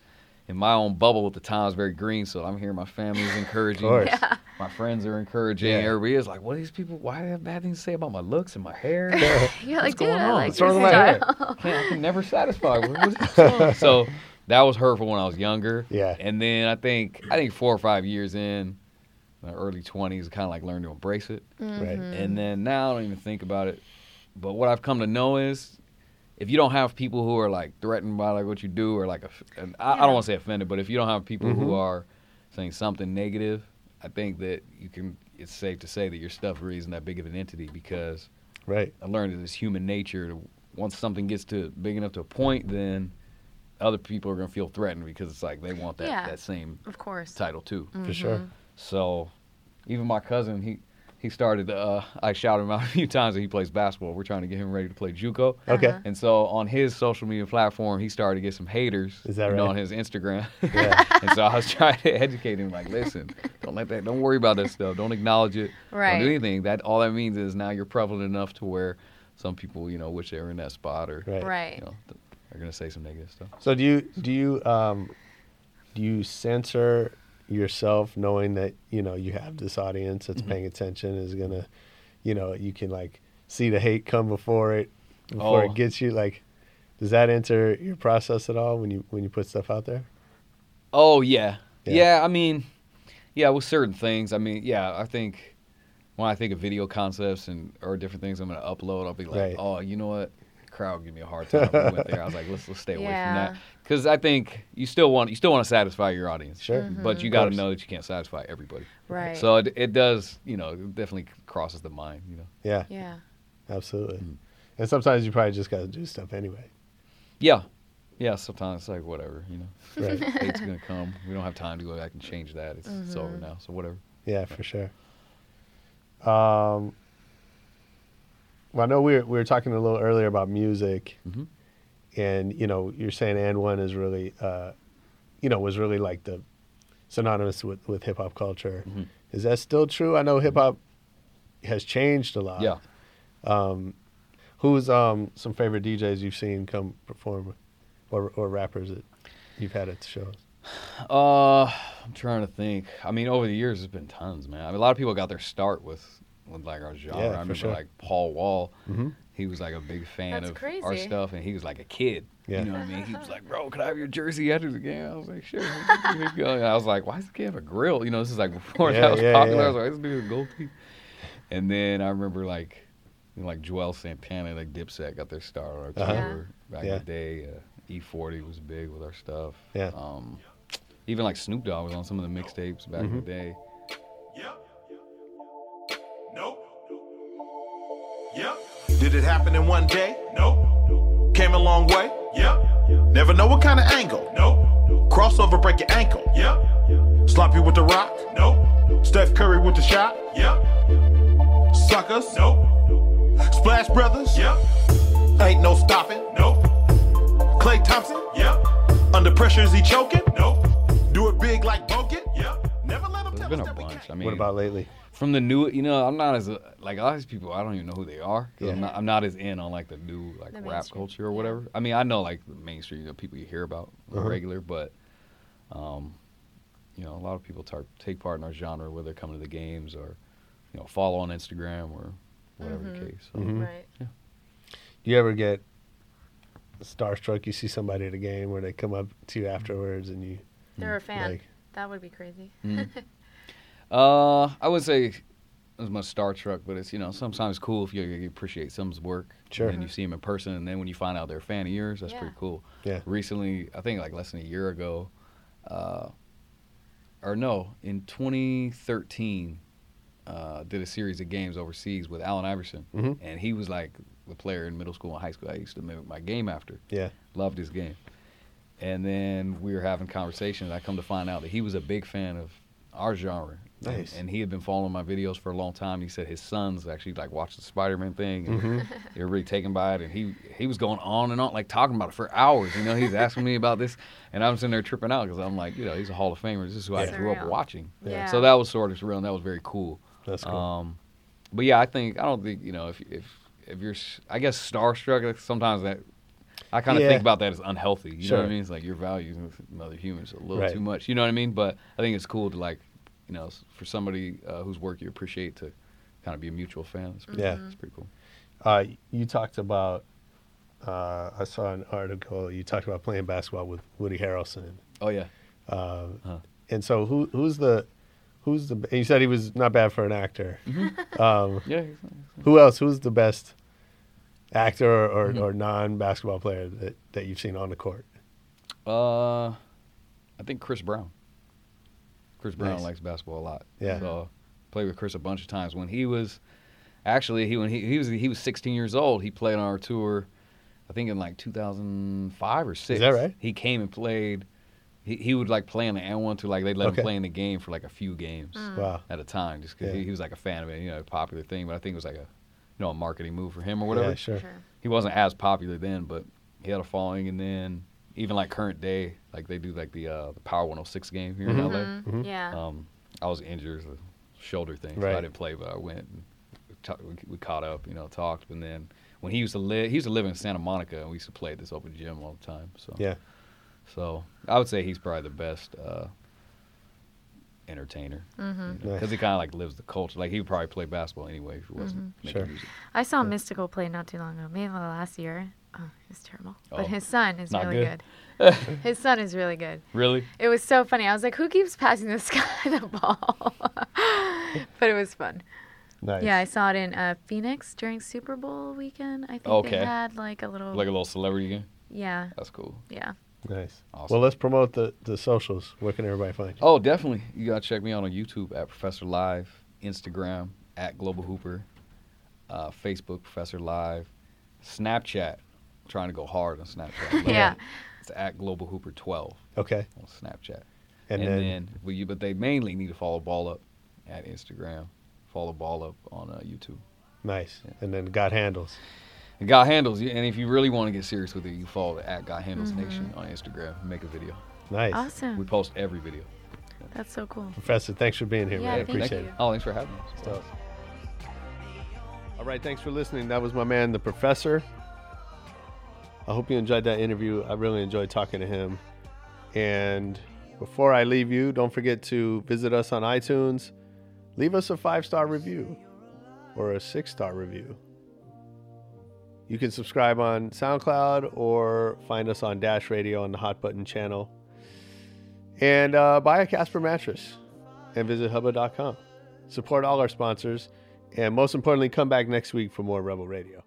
in my own bubble at the time I was very green, so I'm hearing my family's encouraging, course. Yeah. my friends are encouraging, Yeah. everybody is like, "What are these people? Why do they have bad things to say about my looks and my hair?" You're like, What's dude, going I on? like What's wrong with my hair? I can never satisfy. What- what's- so that was hurtful when I was younger. Yeah. And then I think I think four or five years in, my early twenties, kind of like learned to embrace it. Mm-hmm. Right. And then now I don't even think about it. But what I've come to know is, if you don't have people who are like threatened by like what you do or like, a, and I, I don't want to say offended, but if you don't have people who Mhm. are saying something negative, I think that you can. It's safe to say that your stuff really isn't that big of an entity because Right. I learned that it's human nature. To, once something gets to big enough to a point, then other people are gonna feel threatened because it's like they want that, Yeah. that same Of course. title too. For sure. So even my cousin, he he started. Uh, I shouted him out a few times that he plays basketball. We're trying to get him ready to play JUCO. Okay. Uh-huh. And so on his social media platform, he started to get some haters. Is that you know, right? on his Instagram. Yeah. and so I was trying to educate him, like, listen, don't let that, don't worry about that stuff. Don't acknowledge it. Right. Don't do anything. That all that means is now you're prevalent enough to where some people, you know, wish they were in that spot or, Right. Right. you know, th- are gonna say some negative stuff. So do you do you um, do you censor yourself knowing that you know you have this audience that's Mm-hmm. paying attention is gonna, you know, you can like see the hate come before it before Oh. it gets you. Like, does that enter your process at all when you when you put stuff out there? Oh yeah. Yeah. yeah, I mean, yeah, with certain things. I mean, yeah, I think when I think of video concepts and or different things I'm gonna upload, I'll be like, Right. oh, you know what? Crowd give me a hard time. when we went there. I was like, let's let's stay away Yeah. from that because I think you still want you still want to satisfy your audience, Sure. but you got to know that you can't satisfy everybody. Right. So it it does, you know, it definitely crosses the mind, you know. Yeah, yeah. absolutely. Mm. And sometimes you probably just got to do stuff anyway. Yeah, yeah. Sometimes it's like whatever, you know. Right. Hate's gonna come. We don't have time to go back and change that. It's, it's over now. So whatever. Yeah, for sure. Um, well, I know we were, we were talking a little earlier about music, Mhm. And you know, you're saying AND1 is really, uh, you know, was really like the synonymous with with hip hop culture. Mhm. Is that still true? I know hip hop has changed a lot. Yeah. Um, who's um some favorite DJs you've seen come perform, or or rappers that you've had at the shows? Uh, I'm trying to think. I mean, over the years, there's been tons, man. I mean, a lot of people got their start with, with like our genre. Yeah, I remember sure. like Paul Wall. Mhm. He was like a big fan That's of our stuff, and he was like a kid. Yeah. You know what I mean? He was like, "Bro, can I have your jersey after the game?" I was like, "Sure." Here you go. And I was like, "Why does the kid have a grill?" You know, this is like before Yeah, that was yeah, popular. yeah. I was like, "This dude with gold teeth." And then I remember like, you know, like Juelz Santana, like Dipset got their star on our Uh-huh. tour back Yeah. in the day. Uh, E-40 was big with our stuff. Yeah. Um, even like Snoop Dogg was on some of the mixtapes back in the Mhm. day. Yep. Nope. Yep. Did it happen in one day? Nope. Came a long way? Yep. Never know what kind of angle? Nope. Crossover, break your ankle? Yep. Sloppy with the rock? Nope. Steph Curry with the shot? Yep. Suckers? Nope. Splash Brothers? Yep. Ain't no stopping? Nope. Klay Thompson? Yep. Under pressure, is he choking? Nope. Do it big like Bogut? Yep. Never let him There's tell been us a that we bunch. can't. I mean, what about lately? From the new? You know, I'm not as a, like a lot of these people. I don't even know who they are. 'cause I'm Yeah. not. I'm not as in on like the new like The rap culture or yeah. whatever. I mean, I know like the mainstream you know, people you hear about Uh-huh. regular, but um, you know, a lot of people tar- take part in our genre, whether they're coming to the games or you know follow on Instagram or whatever Mhm. the case. So, Mhm. Right. Do you ever get starstruck? You see somebody at a game where they come up to you afterwards and you They're a fan. like, that would be crazy. Mhm. Uh, I would say as much Star Trek, but it's you know sometimes cool if you, you appreciate someone's work. Sure. And you see them in person, and then when you find out they're a fan of yours, that's Yeah. pretty cool. Yeah. Recently, I think like less than a year ago, uh, or no, in 2013, uh, did a series of games overseas with Allen Iverson, Mhm. and he was like the player in middle school and high school. I used to mimic my game after. Yeah. Loved his game. And then we were having conversations. I come to find out that he was a big fan of our genre. And- Nice. And, he had been following my videos for a long time. He said his sons actually like watched the Spider-Man thing, and Mhm. they were really taken by it. And he he was going on and on, like talking about it for hours. You know, he's asking me about this, and I'm sitting there tripping out because I'm like, you know, he's a Hall of Famer. This is who I grew up watching. Yeah. So that was sort of surreal, and that was very cool. That's cool. Um, but yeah, I think I don't think you know if if if you're I guess starstruck like, sometimes that I kind of Yeah. think about that as unhealthy. You know what I mean? It's like your values with another human is a little Right. too much. You know what I mean? But I think it's cool to like you know for somebody uh, whose work you appreciate to kind of be a mutual fan. It's pretty, Yeah. it's pretty cool. Uh, you talked about. Uh, I saw an article. You talked about playing basketball with Woody Harrelson. Oh yeah. Uh, Huh. And so, who who's the who's the? And you said he was not bad for an actor. Um, Yeah. he's- he's- who else? Who's the best actor or, or, Mhm. or non basketball player that, that you've seen on the court? Uh, I think Chris Brown. Chris Brown Nice. likes basketball a lot. Yeah. So played with Chris a bunch of times when he was actually he when he, he was he was 16 years old. He played on our tour. I think in like 2005 or six. Is that right? He came and played. He, he would like play in the AND1 to like they let Okay. him play in the game for like a few games mm. Wow. at a time just because Yeah. he, he was like a fan of it, you know, a popular thing. But I think it was like a you know a marketing move for him or whatever Yeah, sure. Sure. he wasn't as popular then, but he had a following. And then even like current day, like they do like the uh, the Power 106 game here Mhm. in LA. Mhm. Mhm. Yeah. Um, I was injured, it shoulder thing, so I didn't play, but I went. And we, ta- we, we caught up, you know, talked, and then when he used to live, he used to live in Santa Monica, and we used to play at this open gym all the time. So Yeah. so I would say he's probably the best uh, entertainer Mhm. because Nice. he kind of like lives the culture. Like he would probably play basketball anyway if he wasn't making Sure. music. I saw Mystical play not too long ago, maybe last year. Oh, it's terrible. Oh. But his son is Not really good? good. his son is really good. Really? It was so funny. I was like, who keeps passing this guy the ball? but it was fun. Nice. Yeah, I saw it in uh, Phoenix during Super Bowl weekend. I think Okay. they had like a little. Like a little celebrity game. yeah, That's cool. yeah. Nice. Awesome. Well, let's promote the, the socials. Where can everybody find you? Oh, definitely. You gotta check me out on YouTube at Professor Live, Instagram at Global Hooper, uh, Facebook Professor Live, Snapchat. Trying to go hard on Snapchat. Yeah. It's at Global Hooper 12 Okay. on Snapchat. And, And, then, then, well, you, but they mainly need to follow Ball Up at Instagram. Follow Ball Up on uh, YouTube. nice. And then God Handles. And God Handles, and if you really want to get serious with it, you follow at God Handles Nation on Instagram. Make a video. Nice. Awesome. We post every video. That's so cool. Professor, thanks for being here, Yeah, man. I thank appreciate you. it. Oh, thanks for having me. Stuff. All right, thanks for listening. That was my man, the professor. I hope you enjoyed that interview. I really enjoyed talking to him. And before I leave you, don't forget to visit us on iTunes. Leave us a five star review or a six star review. You can subscribe on SoundCloud or find us on Dash Radio on the Hot Button channel. And uh, buy a Casper mattress and visit hubba.com. Support all our sponsors. And most importantly, come back next week for more Rebel Radio.